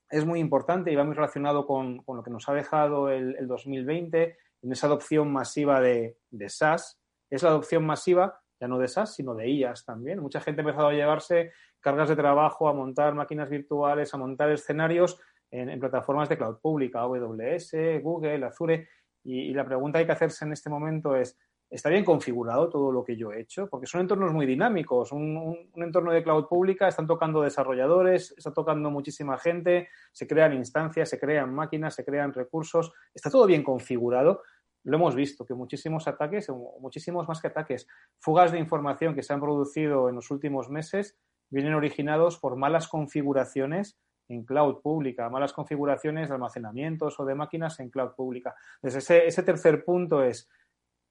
es muy importante y va muy relacionado con, lo que nos ha dejado el, 2020 en esa adopción masiva de, de SaaS, es la adopción masiva ya no de SaaS, sino de IAS también. Mucha gente ha empezado a llevarse cargas de trabajo, a montar máquinas virtuales, a montar escenarios en, plataformas de cloud pública, AWS, Google, Azure. y la pregunta que hay que hacerse en este momento es, está bien configurado todo lo que yo he hecho, porque son entornos muy dinámicos. Un, entorno de cloud pública están tocando desarrolladores, está tocando muchísima gente, se crean instancias, se crean máquinas, se crean recursos. Está todo bien configurado. Lo hemos visto, que muchísimos ataques, muchísimos más que ataques, fugas de información que se han producido en los últimos meses, vienen originados por malas configuraciones en cloud pública, malas configuraciones de almacenamientos o de máquinas en cloud pública. Entonces, ese, ese tercer punto es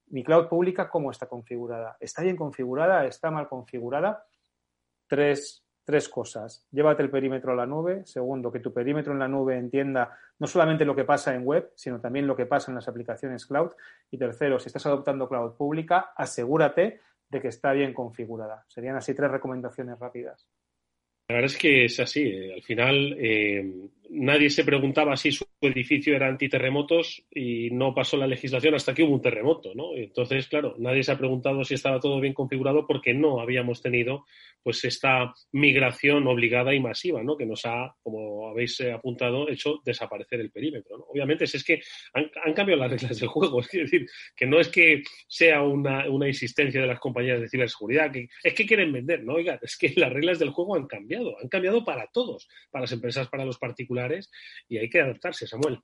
mi cloud pública, ¿cómo está configurada? ¿Está bien configurada? ¿Está mal configurada? Tres, tres cosas. Llévate el perímetro a la nube. Segundo, que tu perímetro en la nube entienda no solamente lo que pasa en web, sino también lo que pasa en las aplicaciones cloud. Y tercero, si estás adoptando cloud pública, asegúrate de que está bien configurada. Serían así tres recomendaciones rápidas. La verdad es que es así. Eh, al final, eh, nadie se preguntaba si su edificio era antiterremotos y no pasó la legislación hasta que hubo un terremoto, ¿no? Entonces, claro, nadie se ha preguntado si estaba todo bien configurado porque no habíamos tenido pues esta migración obligada y masiva, ¿no? Que nos ha, como habéis eh, apuntado, hecho desaparecer el perímetro. Obviamente, es que han, cambiado las reglas del juego, es decir, que no es que sea una, una insistencia de las compañías de ciberseguridad, que es que quieren vender, ¿no? Oiga, es que las reglas del juego han cambiado, han cambiado para todos, para las empresas, para los particulares y hay que adaptarse, Samuel.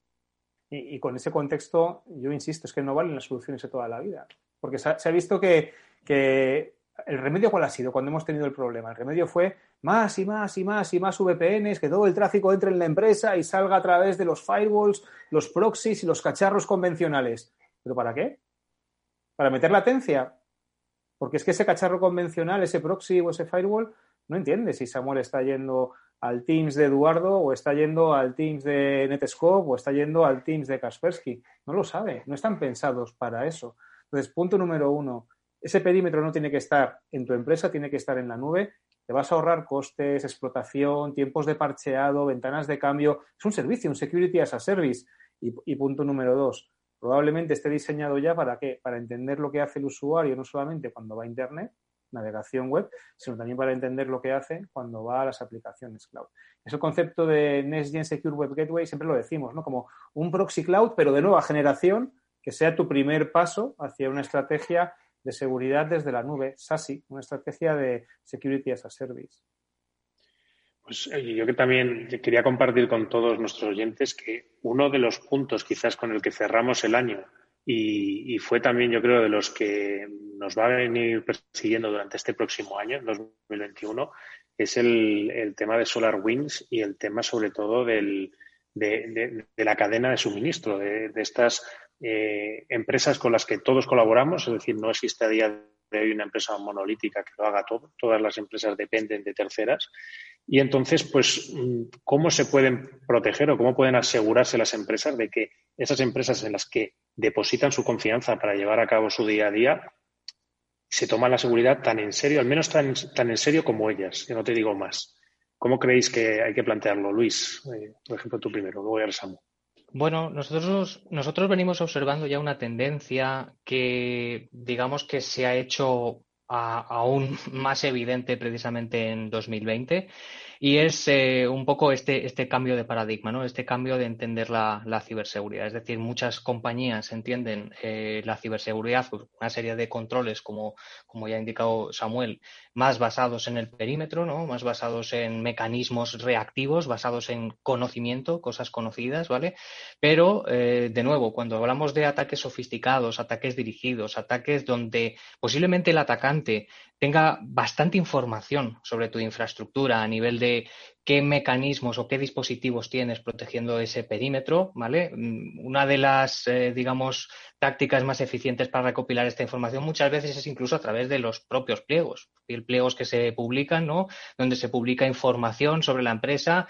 Y, con ese contexto, yo insisto, es que no valen las soluciones de toda la vida. Porque se ha, visto que, el remedio cuál ha sido cuando hemos tenido el problema. El remedio fue más y más y más y más VPNs, que todo el tráfico entre en la empresa y salga a través de los firewalls, los proxies y los cacharros convencionales. ¿Pero para qué? ¿Para meter latencia? Porque es que ese cacharro convencional, ese proxy o ese firewall, no entiende si Samuel está yendo al Teams de Eduardo o está yendo al Teams de Netscope o está yendo al Teams de Kaspersky. No lo sabe, no están pensados para eso. Entonces, punto número uno, ese perímetro no tiene que estar en tu empresa, tiene que estar en la nube. Te vas a ahorrar costes, explotación, tiempos de parcheado, ventanas de cambio. Es un servicio, un security as a service. Y, y punto número dos, probablemente esté diseñado ya para qué? Para entender lo que hace el usuario, no solamente cuando va a Internet, navegación web, sino también para entender lo que hace cuando va a las aplicaciones cloud. Ese concepto de Next Gen Secure Web Gateway siempre lo decimos, ¿no? Como un proxy cloud, pero de nueva generación, que sea tu primer paso hacia una estrategia de seguridad desde la nube, SASI, una estrategia de Security as a Service. Pues yo que también quería compartir con todos nuestros oyentes que uno de los puntos quizás con el que cerramos el año y, fue también, yo creo, de los que nos va a venir persiguiendo durante este próximo año, 2021, es el, tema de SolarWinds y el tema, sobre todo, del, de, la cadena de suministro, de, estas eh, empresas con las que todos colaboramos, es decir, no existe a día de hoy una empresa monolítica que lo haga todo, todas las empresas dependen de terceras. Y entonces, pues, ¿cómo se pueden proteger o cómo pueden asegurarse las empresas de que esas empresas en las que depositan su confianza para llevar a cabo su día a día se toman la seguridad tan en serio, al menos tan, tan en serio como ellas, que no te digo más? ¿Cómo creéis que hay que plantearlo, Luis? Eh, por ejemplo, tú primero, luego ya Samu. Bueno, nosotros, nosotros venimos observando ya una tendencia que, digamos que se ha hecho aún más evidente precisamente en 2020 y es eh, un poco este, este cambio de paradigma, ¿no? Este cambio de entender la, ciberseguridad. Es decir, muchas compañías entienden eh, la ciberseguridad una serie de controles, como, como ya ha indicado Samuel, más basados en el perímetro, ¿no? Más basados en mecanismos reactivos, basados en conocimiento, cosas conocidas, ¿vale? Pero, eh, de nuevo, cuando hablamos de ataques sofisticados, ataques dirigidos, ataques donde posiblemente el atacante tenga bastante información sobre tu infraestructura a nivel de qué mecanismos o qué dispositivos tienes protegiendo ese perímetro, ¿vale? Mm, una de las, eh, digamos, tácticas más eficientes para recopilar esta información muchas veces es incluso a través de los propios pliegos, pliegos que se publican, ¿no? Donde se publica información sobre la empresa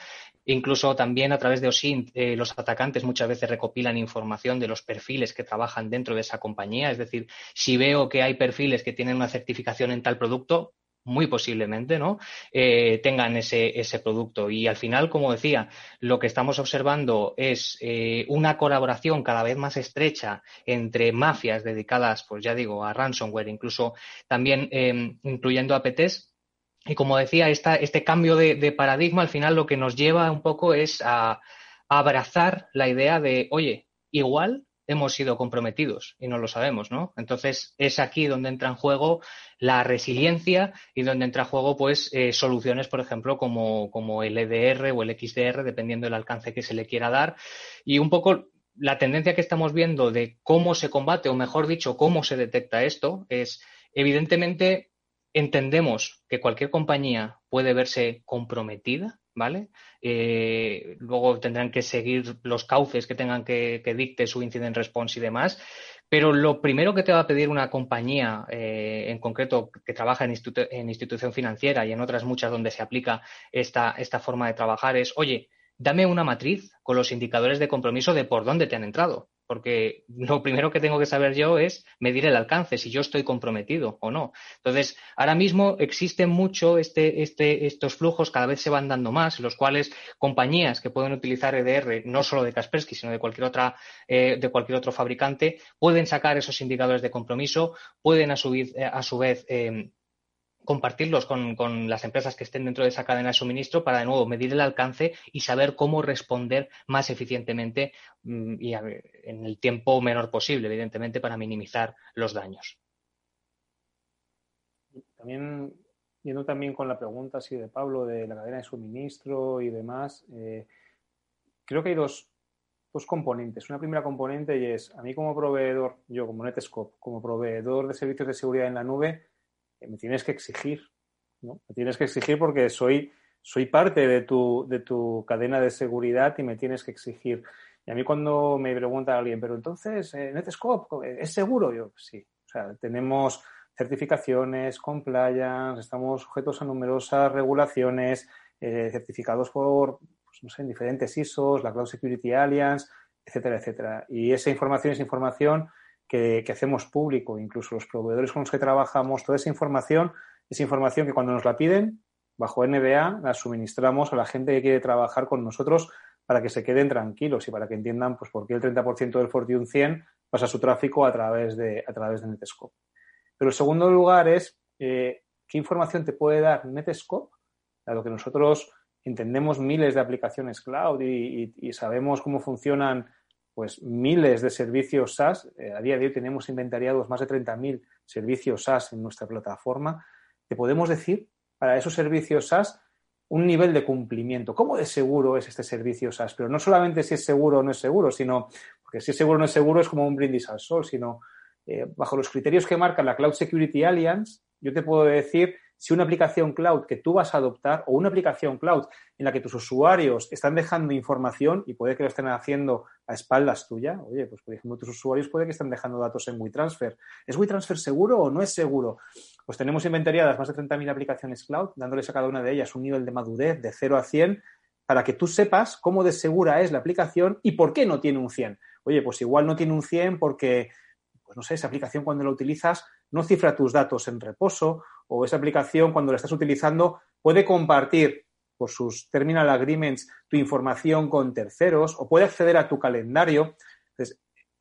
Incluso también a través de OSINT, eh, los atacantes muchas veces recopilan información de los perfiles que trabajan dentro de esa compañía. Es decir, si veo que hay perfiles que tienen una certificación en tal producto, muy posiblemente, ¿no? Eh, tengan ese, ese producto. Y al final, como decía, lo que estamos observando es eh, una colaboración cada vez más estrecha entre mafias dedicadas, pues ya digo, a ransomware, incluso también eh, incluyendo APTs. Y como decía, esta, este cambio de, paradigma al final lo que nos lleva un poco es a abrazar la idea de, oye, igual hemos sido comprometidos y no lo sabemos, ¿no? Entonces es aquí donde entra en juego la resiliencia y donde entra en juego, pues, eh, soluciones, por ejemplo, como, como el EDR o el XDR, dependiendo del alcance que se le quiera dar. Y un poco la tendencia que estamos viendo de cómo se combate, o mejor dicho, cómo se detecta esto, es evidentemente entendemos que cualquier compañía puede verse comprometida ¿vale? Eh, luego tendrán que seguir los cauces que tengan que, dicte su incident response y demás. Pero lo primero que te va a pedir una compañía, eh, en concreto que trabaja en, institución financiera y en otras muchas donde se aplica esta forma de trabajar, es, oye, dame una matriz con los indicadores de compromiso de por dónde te han entrado porque lo primero que tengo que saber yo es medir el alcance, si yo estoy comprometido o no. Entonces, ahora mismo existen mucho este, este, estos flujos, cada vez se van dando más, los cuales compañías que pueden utilizar EDR, no solo de Kaspersky, sino de cualquier otra, eh, de cualquier otro fabricante, pueden sacar esos indicadores de compromiso, pueden a su, eh, a su vez eh, compartirlos con, las empresas que estén dentro de esa cadena de suministro para de nuevo medir el alcance y saber cómo responder más eficientemente mm, y en el tiempo menor posible, evidentemente, para minimizar los daños. También, yendo también con la pregunta así de Pablo de la cadena de suministro y demás, eh, creo que hay dos, dos componentes. Una primera componente y es, a mí como proveedor, yo como Netscope, como proveedor de servicios de seguridad en la nube, me tienes que exigir, ¿no? Me tienes que exigir porque soy, soy parte de tu, de tu cadena de seguridad y me tienes que exigir. Y a mí cuando me pregunta alguien, pero entonces, eh, Netscope, ¿es seguro? Yo, sí. O sea, tenemos certificaciones, compliance, estamos sujetos a numerosas regulaciones, eh, certificados por, pues, no sé, diferentes ISOs, la Cloud Security Alliance, etcétera, etcétera. Y esa información es información que, hacemos público, incluso los proveedores con los que trabajamos, toda esa información, es información que cuando nos la piden, bajo NBA, la suministramos a la gente que quiere trabajar con nosotros para que se queden tranquilos y para que entiendan pues, por qué el 30% del Fortune 100 pasa su tráfico a través de, a través de Netscope. Pero el segundo lugar es eh, qué información te puede dar Netscope, dado que nosotros entendemos miles de aplicaciones cloud y sabemos cómo funcionan pues miles de servicios SaaS. Eh, a día de hoy tenemos inventariados más de 30.000 servicios SaaS en nuestra plataforma. Te podemos decir para esos servicios SaaS un nivel de cumplimiento. ¿Cómo de seguro es este servicio SaaS? Pero no solamente si es seguro o no es seguro, sino, porque si es seguro o no es seguro es como un brindis al sol, sino eh, bajo los criterios que marca la Cloud Security Alliance, yo te puedo decir si una aplicación cloud que tú vas a adoptar o una aplicación cloud en la que tus usuarios están dejando información y puede que lo estén haciendo a espaldas tuya, oye, pues por ejemplo, tus usuarios puede que estén dejando datos en WeTransfer. ¿Es WeTransfer seguro o no es seguro? Pues tenemos inventariadas más de 30.000 aplicaciones cloud, dándoles a cada una de ellas un nivel de madurez de 0 a 100 para que tú sepas cómo de segura es la aplicación y por qué no tiene un 100. Oye, pues igual no tiene un 100 porque pues no sé, esa aplicación cuando la utilizas no cifra tus datos en reposo o esa aplicación cuando la estás utilizando puede compartir por sus terminal agreements tu información con terceros o puede acceder a tu calendario. Entonces,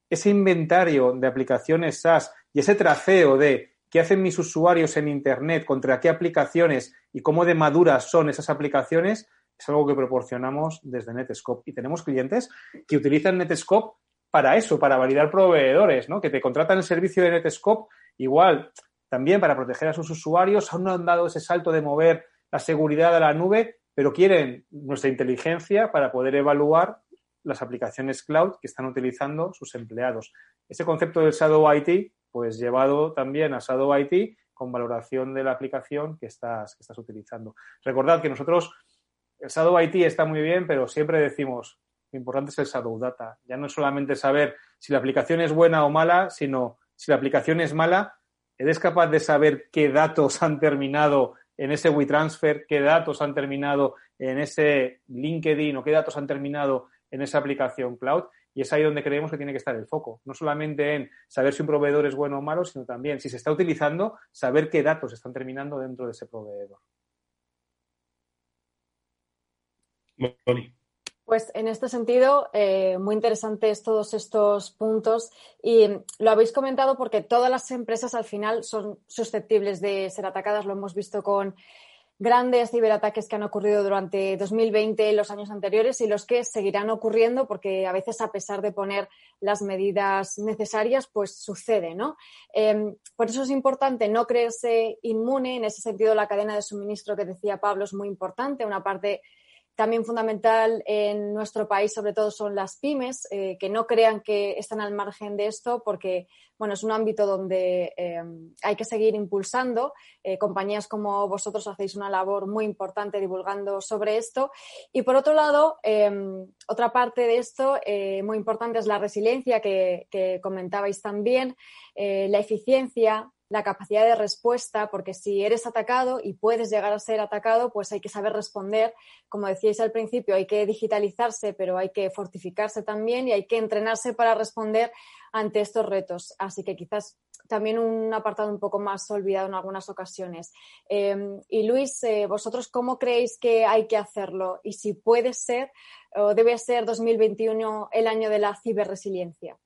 ese inventario de aplicaciones SaaS y ese traceo de qué hacen mis usuarios en Internet, contra qué aplicaciones y cómo de maduras son esas aplicaciones, es algo que proporcionamos desde Netscope. Y tenemos clientes que utilizan Netscope para eso, para validar proveedores, ¿no? Que te contratan el servicio de Netscope, igual, también para proteger a sus usuarios, aún no han dado ese salto de mover la seguridad a la nube, pero quieren nuestra inteligencia para poder evaluar las aplicaciones cloud que están utilizando sus empleados. Ese concepto del Shadow IT, pues llevado también a Shadow IT con valoración de la aplicación que estás, que estás utilizando. Recordad que nosotros, el Shadow IT está muy bien, pero siempre decimos, lo importante es el shadow data. Ya no es solamente saber si la aplicación es buena o mala, sino si la aplicación es mala, ¿eres capaz de saber qué datos han terminado en ese WeTransfer, qué datos han terminado en ese LinkedIn o qué datos han terminado en esa aplicación cloud? Y es ahí donde creemos que tiene que estar el foco. No solamente en saber si un proveedor es bueno o malo, sino también si se está utilizando, saber qué datos están terminando dentro de ese proveedor. Pues en este sentido, eh, muy interesantes todos estos puntos y lo habéis comentado porque todas las empresas al final son susceptibles de ser atacadas. Lo hemos visto con grandes ciberataques que han ocurrido durante 2020 y los años anteriores y los que seguirán ocurriendo porque a veces a pesar de poner las medidas necesarias pues sucede, ¿no? Em, por eso es importante no creerse inmune. En ese sentido la cadena de suministro que decía Pablo es muy importante. Una parte también fundamental en nuestro país, sobre todo, son las pymes, eh, que no crean que están al margen de esto, porque bueno, es un ámbito donde eh, hay que seguir impulsando. Eh, compañías como vosotros hacéis una labor muy importante divulgando sobre esto. Y por otro lado, otra parte de esto muy importante es la resiliencia que comentabais también, la eficiencia, la capacidad de respuesta, porque si eres atacado y puedes llegar a ser atacado, pues hay que saber responder. Como decíais al principio, hay que digitalizarse, pero hay que fortificarse también y hay que entrenarse para responder ante estos retos. Así que quizás también un apartado un poco más olvidado en algunas ocasiones. Em, y Luis, eh, ¿vosotros cómo creéis que hay que hacerlo? Y si puede ser o debe ser 2021 el año de la ciberresiliencia.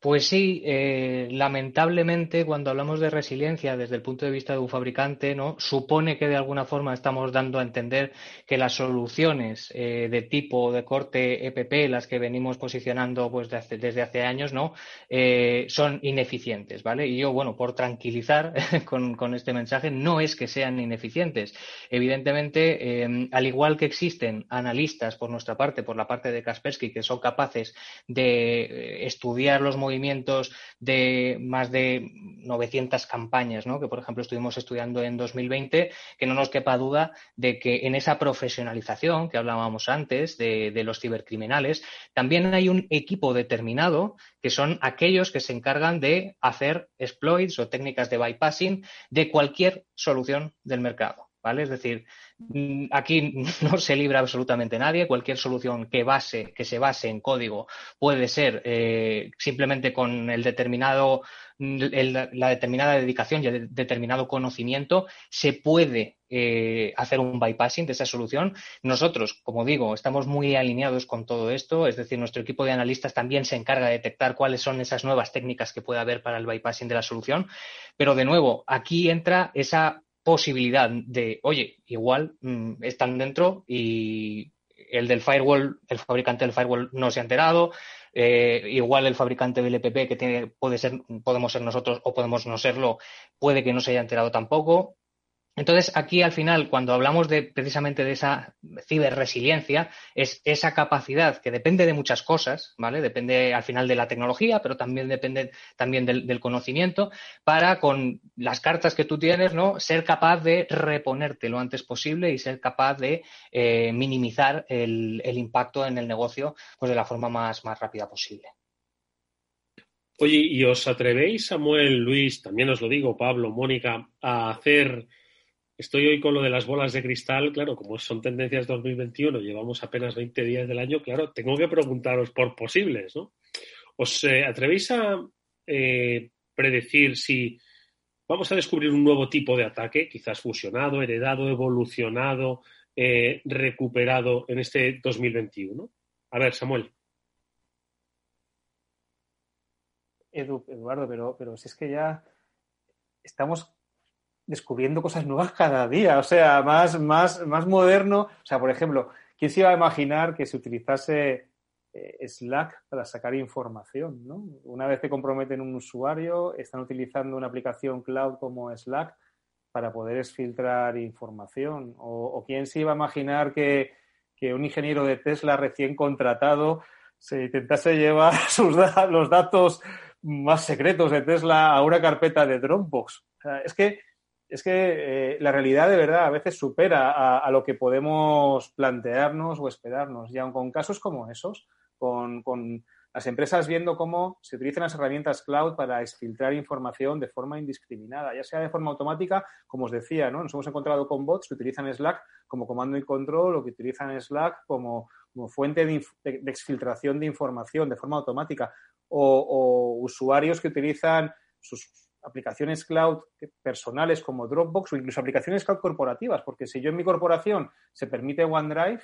Pues sí, eh, lamentablemente cuando hablamos de resiliencia desde el punto de vista de un fabricante, ¿no? supone que de alguna forma estamos dando a entender que las soluciones eh, de tipo de corte EPP, las que venimos posicionando pues, desde hace años, ¿no? Eh, son ineficientes, ¿vale? Y yo, bueno, por tranquilizar con, con, este mensaje, no es que sean ineficientes. Evidentemente, em, al igual que existen analistas por nuestra parte, por la parte de Kaspersky, que son capaces de estudiar los movimientos de más de 900 campañas, que por ejemplo estuvimos estudiando en 2020, que no nos quepa duda de que en esa profesionalización que hablábamos antes de los cibercriminales, también hay un equipo determinado que son aquellos que se encargan de hacer exploits o técnicas de bypassing de cualquier solución del mercado. ¿Vale? Es decir, Mm, aquí no se libra absolutamente nadie. Cualquier solución que, base, que se base en código puede ser eh, simplemente con el determinado, mm, la determinada dedicación y el determinado conocimiento, se puede eh, hacer un bypassing de esa solución. Nosotros, como digo, estamos muy alineados con todo esto, es decir, nuestro equipo de analistas también se encarga de detectar cuáles son esas nuevas técnicas que puede haber para el bypassing de la solución. Pero de nuevo, aquí entra esa posibilidad de, oye, igual mm, están dentro y el del firewall, el fabricante del firewall no se ha enterado, eh, igual el fabricante del EPP que tiene, puede ser, podemos ser nosotros o podemos no serlo, puede que no se haya enterado tampoco. Entonces, aquí al final, cuando hablamos de precisamente de esa ciberresiliencia, es esa capacidad que depende de muchas cosas, ¿vale? Depende al final de la tecnología, pero también depende también del, conocimiento, para con las cartas que tú tienes, ¿no? Ser capaz de reponerte lo antes posible y ser capaz de eh, minimizar el, impacto en el negocio pues de la forma más, más rápida posible. Oye, ¿y os atrevéis, Samuel, Luis, también os lo digo, Pablo, Mónica, a hacer Estoy hoy con lo de las bolas de cristal, claro, como son tendencias 2021, llevamos apenas 20 días del año, claro, tengo que preguntaros por posibles, ¿no? ¿Os eh, atrevéis a eh, predecir si vamos a descubrir un nuevo tipo de ataque, quizás fusionado, heredado, evolucionado, eh, recuperado en este 2021? A ver, Samuel. Eduardo, pero, pero si es que ya estamos descubriendo cosas nuevas cada día, o sea, más, más, más moderno. O sea, por ejemplo, ¿quién se iba a imaginar que se utilizase eh, Slack para sacar información? Una vez que comprometen un usuario, están utilizando una aplicación cloud como Slack para poder filtrar información. O, quién se iba a imaginar que, que, un ingeniero de Tesla recién contratado se intentase llevar sus los datos más secretos de Tesla a una carpeta de Dropbox. Es que es que eh, la realidad de verdad a veces supera a, lo que podemos plantearnos o esperarnos. Y aun con casos como esos, con, las empresas viendo cómo se utilizan las herramientas cloud para exfiltrar información de forma indiscriminada, ya sea de forma automática, como os decía, ¿no? Nos hemos encontrado con bots que utilizan Slack como comando y control o que utilizan Slack como como fuente de, exfiltración de información de forma automática o, usuarios que utilizan sus aplicaciones cloud personales como Dropbox o incluso aplicaciones cloud corporativas, porque si yo en mi corporación se permite OneDrive,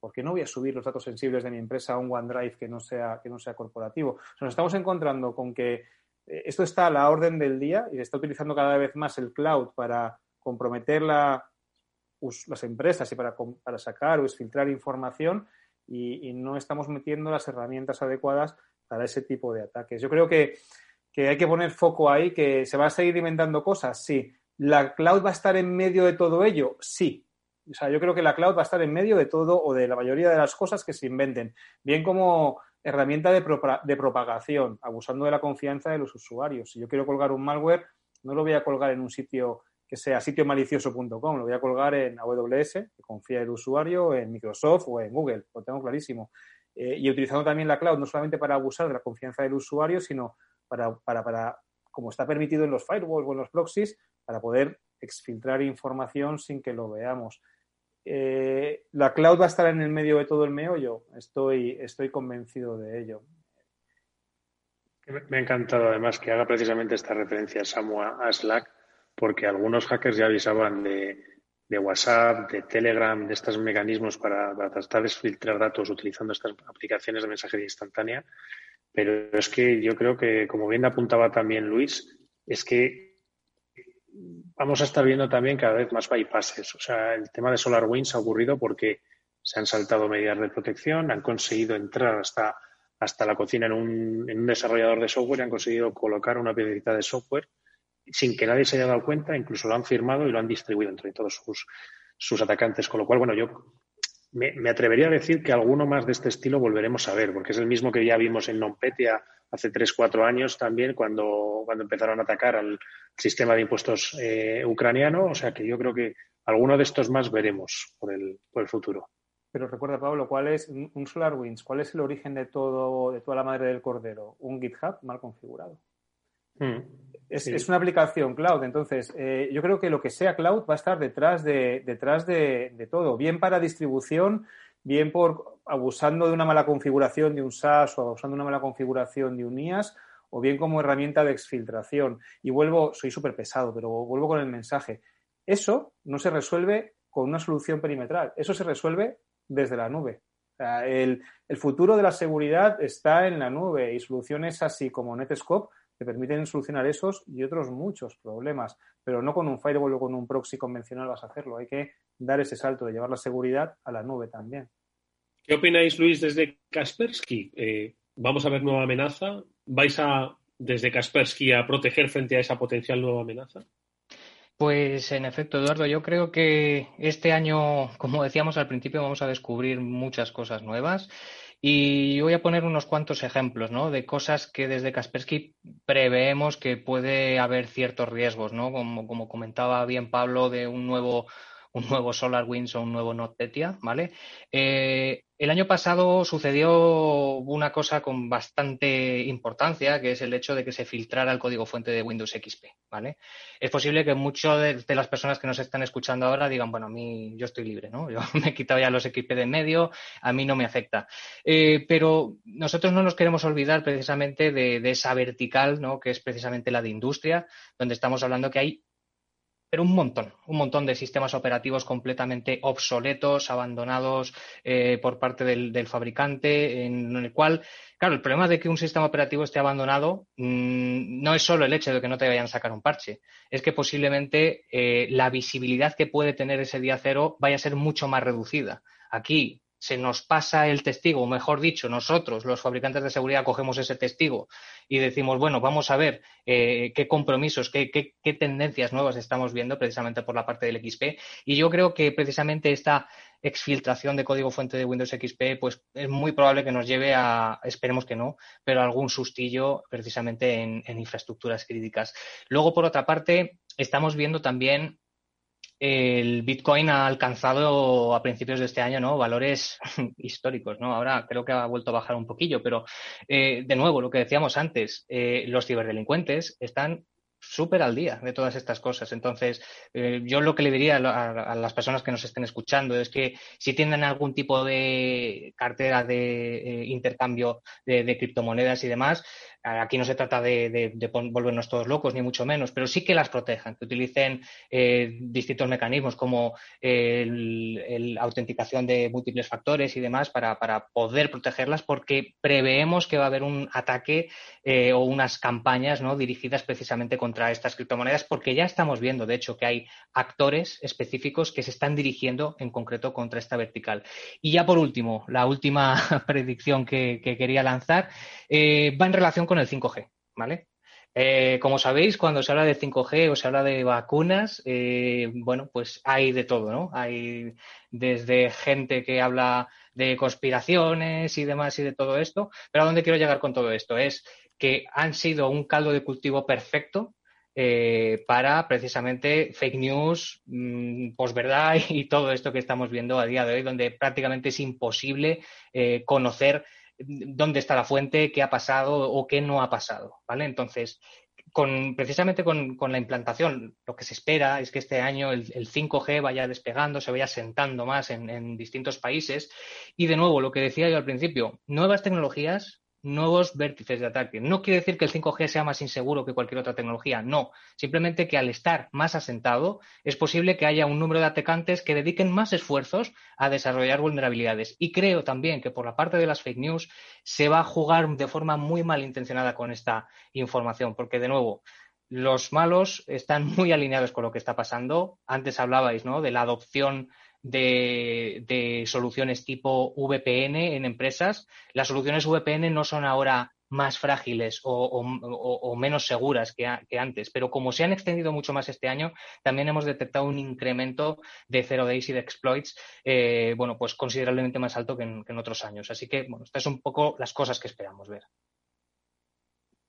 ¿por qué no voy a subir los datos sensibles de mi empresa a un OneDrive que no sea, que no sea corporativo? nos estamos encontrando con que eh, esto está a la orden del día y está utilizando cada vez más el cloud para comprometer la, las empresas y para, para sacar o exfiltrar información y, no estamos metiendo las herramientas adecuadas para ese tipo de ataques. Yo creo que, que hay que poner foco ahí, que se va a seguir inventando cosas, sí. ¿La cloud va a estar en medio de todo ello? Sí. O sea, yo creo que la cloud va a estar en medio de todo o de la mayoría de las cosas que se inventen. Bien como herramienta de, propagación, abusando de la confianza de los usuarios. Si yo quiero colgar un malware, no lo voy a colgar en un sitio que sea sitiomalicioso.com, lo voy a colgar en AWS, que confía el usuario, en Microsoft o en Google, lo tengo clarísimo. Eh, y utilizando también la cloud, no solamente para abusar de la confianza del usuario, sino para, para, para, como está permitido en los firewalls o en los proxies, para poder exfiltrar información sin que lo veamos. Eh, la cloud va a estar en el medio de todo el meollo, estoy, estoy convencido de ello. Me ha encantado además que haga precisamente esta referencia Samu a Slack, porque algunos hackers ya avisaban de, WhatsApp, de Telegram, de estos mecanismos para, tratar de filtrar datos utilizando estas aplicaciones de mensajería instantánea. Pero es que yo creo que, como bien apuntaba también Luis, es que vamos a estar viendo también cada vez más bypasses. O sea, el tema de SolarWinds ha ocurrido porque se han saltado medidas de protección, han conseguido entrar hasta, hasta la cocina en un, en un desarrollador de software y han conseguido colocar una piedrita de software sin que nadie se haya dado cuenta, incluso lo han firmado y lo han distribuido entre todos sus, sus atacantes. Con lo cual, bueno, yo me, atrevería a decir que alguno más de este estilo volveremos a ver, porque es el mismo que ya vimos en Nompetia hace tres, cuatro años también, cuando, cuando empezaron a atacar al sistema de impuestos eh, ucraniano. O sea que yo creo que alguno de estos más veremos por el, por el futuro. Pero recuerda, Pablo, ¿cuál es un SolarWinds? ¿Cuál es el origen de todo, de toda la madre del cordero? Un GitHub mal configurado. Hmm. Es, una aplicación cloud, entonces eh, yo creo que lo que sea cloud va a estar detrás de, detrás de, todo, bien para distribución, bien por abusando de una mala configuración de un SaaS o abusando de una mala configuración de un IaaS, o bien como herramienta de exfiltración. Y vuelvo, soy súper pesado, pero vuelvo con el mensaje. Eso no se resuelve con una solución perimetral, eso se resuelve desde la nube. el, el futuro de la seguridad está en la nube y soluciones así como Netscope te permiten solucionar esos y otros muchos problemas, pero no con un firewall o con un proxy convencional vas a hacerlo. Hay que dar ese salto de llevar la seguridad a la nube también. ¿Qué opináis, Luis, desde Kaspersky? Eh, ¿Vamos a ver nueva amenaza? ¿Vais a, desde Kaspersky, a proteger frente a esa potencial nueva amenaza? Pues en efecto, Eduardo, yo creo que este año, como decíamos al principio, vamos a descubrir muchas cosas nuevas. Y voy a poner unos cuantos ejemplos, ¿no? De cosas que desde Kaspersky preveemos que puede haber ciertos riesgos, ¿no? Como, como comentaba bien Pablo, de un nuevo un nuevo SolarWinds o un nuevo NotPetya, ¿vale? Eh, el año pasado sucedió una cosa con bastante importancia, que es el hecho de que se filtrara el código fuente de Windows XP, ¿vale? Es posible que muchas de, las personas que nos están escuchando ahora digan, bueno, a mí yo estoy libre, ¿no? Yo me he quitado ya los XP de en medio, a mí no me afecta. Eh, pero nosotros no nos queremos olvidar precisamente de, de esa vertical, ¿no? Que es precisamente la de industria, donde estamos hablando que hay un montón, un montón de sistemas operativos completamente obsoletos, abandonados eh, por parte del, fabricante, en, el cual, claro, el problema de que un sistema operativo esté abandonado mm, no es solo el hecho de que no te vayan a sacar un parche, es que posiblemente eh, la visibilidad que puede tener ese día cero vaya a ser mucho más reducida. Aquí se nos pasa el testigo, o mejor dicho, nosotros, los fabricantes de seguridad, cogemos ese testigo y decimos, bueno, vamos a ver eh, qué compromisos, qué, tendencias nuevas estamos viendo precisamente por la parte del XP. Y yo creo que precisamente esta exfiltración de código fuente de Windows XP, pues es muy probable que nos lleve a, esperemos que no, pero algún sustillo precisamente en, en infraestructuras críticas. Luego, por otra parte, estamos viendo también el Bitcoin ha alcanzado a principios de este año ¿no? valores históricos. ¿no? Ahora creo que ha vuelto a bajar un poquillo, pero eh, de nuevo, lo que decíamos antes, eh, los ciberdelincuentes están súper al día de todas estas cosas. Entonces, eh, yo lo que le diría a, las personas que nos estén escuchando es que si tienen algún tipo de cartera de eh, intercambio de, criptomonedas y demás, aquí no se trata de, volvernos todos locos, ni mucho menos, pero sí que las protejan, que utilicen eh, distintos mecanismos como la autenticación de múltiples factores y demás para, poder protegerlas, porque preveemos que va a haber un ataque o unas campañas ¿no? dirigidas precisamente contra estas criptomonedas, porque ya estamos viendo, de hecho, que hay actores específicos que se están dirigiendo en concreto contra esta vertical. Y ya por último, la última predicción que, quería lanzar eh, va en relación con el 5G, ¿vale? Eh, como sabéis, cuando se habla de 5G o se habla de vacunas, eh, bueno, pues hay de todo, ¿no? Hay desde gente que habla de conspiraciones y demás y de todo esto, pero ¿a dónde quiero llegar con todo esto? Es que han sido un caldo de cultivo perfecto eh, para precisamente fake news, mm, posverdad y todo esto que estamos viendo a día de hoy, donde prácticamente es imposible conocer dónde está la fuente, qué ha pasado o qué no ha pasado, ¿vale? Entonces, precisamente con, la implantación, lo que se espera es que este año el, 5G vaya despegando, se vaya sentando más en distintos países. Y de nuevo, lo que decía yo al principio, nuevas tecnologías nuevos vértices de ataque. No quiere decir que el 5G sea más inseguro que cualquier otra tecnología, no. Simplemente que al estar más asentado es posible que haya un número de atacantes que dediquen más esfuerzos a desarrollar vulnerabilidades. Y creo también que por la parte de las fake news se va a jugar de forma muy malintencionada con esta información, porque de nuevo, los malos están muy alineados con lo que está pasando. Antes hablabais, ¿no? De la adopción de, soluciones tipo VPN en empresas. Las soluciones VPN no son ahora más frágiles o, menos seguras que, antes, pero como se han extendido mucho más este año, también hemos detectado un incremento de zero days y de exploits, eh, bueno, pues considerablemente más alto que en, que en otros años. Así que, bueno, estas son un poco las cosas que esperamos ver.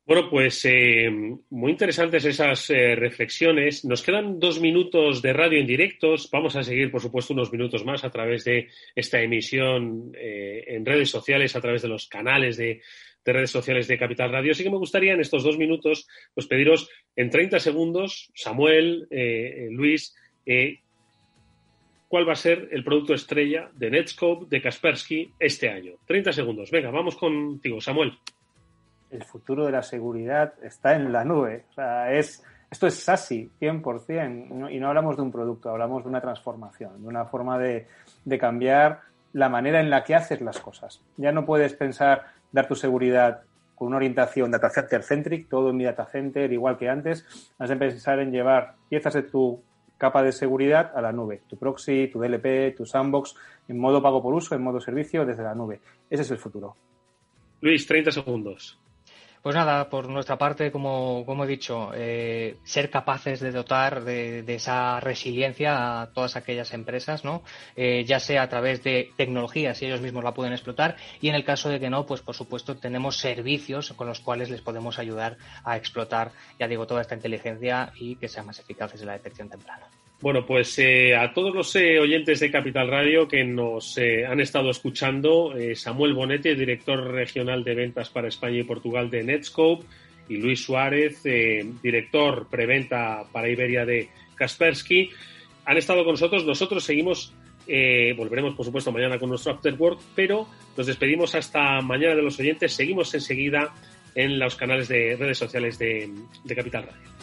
Bueno, pues eh, muy interesantes esas eh, reflexiones. Nos quedan dos minutos de radio en directos. Vamos a seguir, por supuesto, unos minutos más a través de esta emisión eh, en redes sociales, a través de los canales de, redes sociales de Capital Radio. Así que me gustaría en estos dos minutos pues pediros en 30 segundos, Samuel, Luis, cuál va a ser el producto estrella de Netscope, de Kaspersky este año. 30 segundos. Venga, vamos contigo, Samuel el futuro de la seguridad está en la nube. O sea, es, esto es SASI, 100%, y no hablamos de un producto, hablamos de una transformación, de una forma de, de cambiar la manera en la que haces las cosas. Ya no puedes pensar dar tu seguridad con una orientación data center centric, todo en mi data center, igual que antes. Has de pensar en llevar piezas de tu capa de seguridad a la nube, tu proxy, tu DLP, tu sandbox, en modo pago por uso, en modo servicio, desde la nube. Ese es el futuro. Luis, 30 segundos. Pues nada, por nuestra parte, como, he dicho, eh, ser capaces de dotar de, esa resiliencia a todas aquellas empresas, ¿no? Eh, ya sea a través de tecnologías, si ellos mismos la pueden explotar, y en el caso de que no, pues por supuesto tenemos servicios con los cuales les podemos ayudar a explotar, ya digo, toda esta inteligencia y que sean más eficaces en la detección temprana. Bueno, pues eh, a todos los eh, oyentes de Capital Radio que nos eh, han estado escuchando, Samuel Bonetti, director regional de ventas para España y Portugal de Netscope, y Luis Suárez, director preventa para Iberia de Kaspersky, han estado con nosotros. Nosotros seguimos, volveremos por supuesto mañana con nuestro After Work, pero nos despedimos hasta mañana de los oyentes. Seguimos enseguida en los canales de redes sociales de Capital Radio.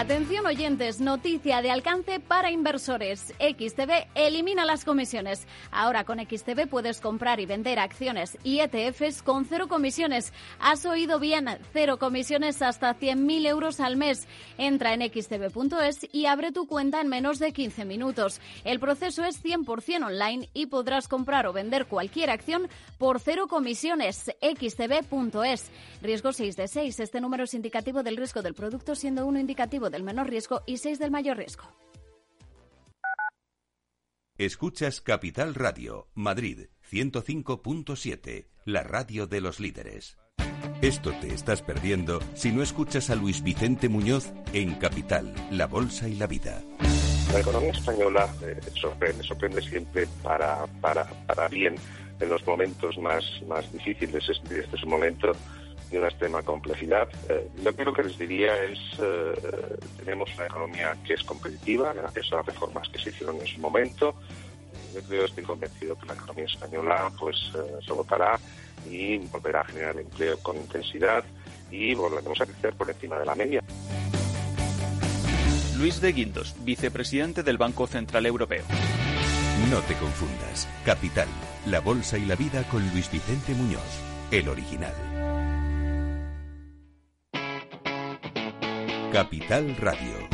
Atención oyentes, noticia de alcance para inversores. XTB elimina las comisiones. Ahora con XTB puedes comprar y vender acciones y ETFs con cero comisiones. Has oído bien, cero comisiones hasta 100.000 euros al mes. Entra en xtb.es y abre tu cuenta en menos de 15 minutos. El proceso es 100% online y podrás comprar o vender cualquier acción por cero comisiones. xtb.es. Riesgo 6 de 6. Este número es indicativo del riesgo del producto siendo uno indicativo del menor riesgo y 6 del mayor riesgo. Escuchas Capital Radio, Madrid 105.7, la radio de los líderes. Esto te estás perdiendo si no escuchas a Luis Vicente Muñoz en Capital, La Bolsa y la Vida. La economía española eh, sorprende, sorprende siempre para, para, para bien en los momentos más, más difíciles. Este, este es un momento de una extrema complejidad. Eh, lo que, que les diría es, eh, tenemos una economía que es competitiva gracias a las reformas que se hicieron en su momento. Yo creo, estoy convencido que la economía española pues eh, se votará y volverá a generar empleo con intensidad y volveremos a crecer por encima de la media. Luis de Guindos, vicepresidente del Banco Central Europeo. No te confundas. Capital, la bolsa y la vida con Luis Vicente Muñoz, el original. Capital Radio.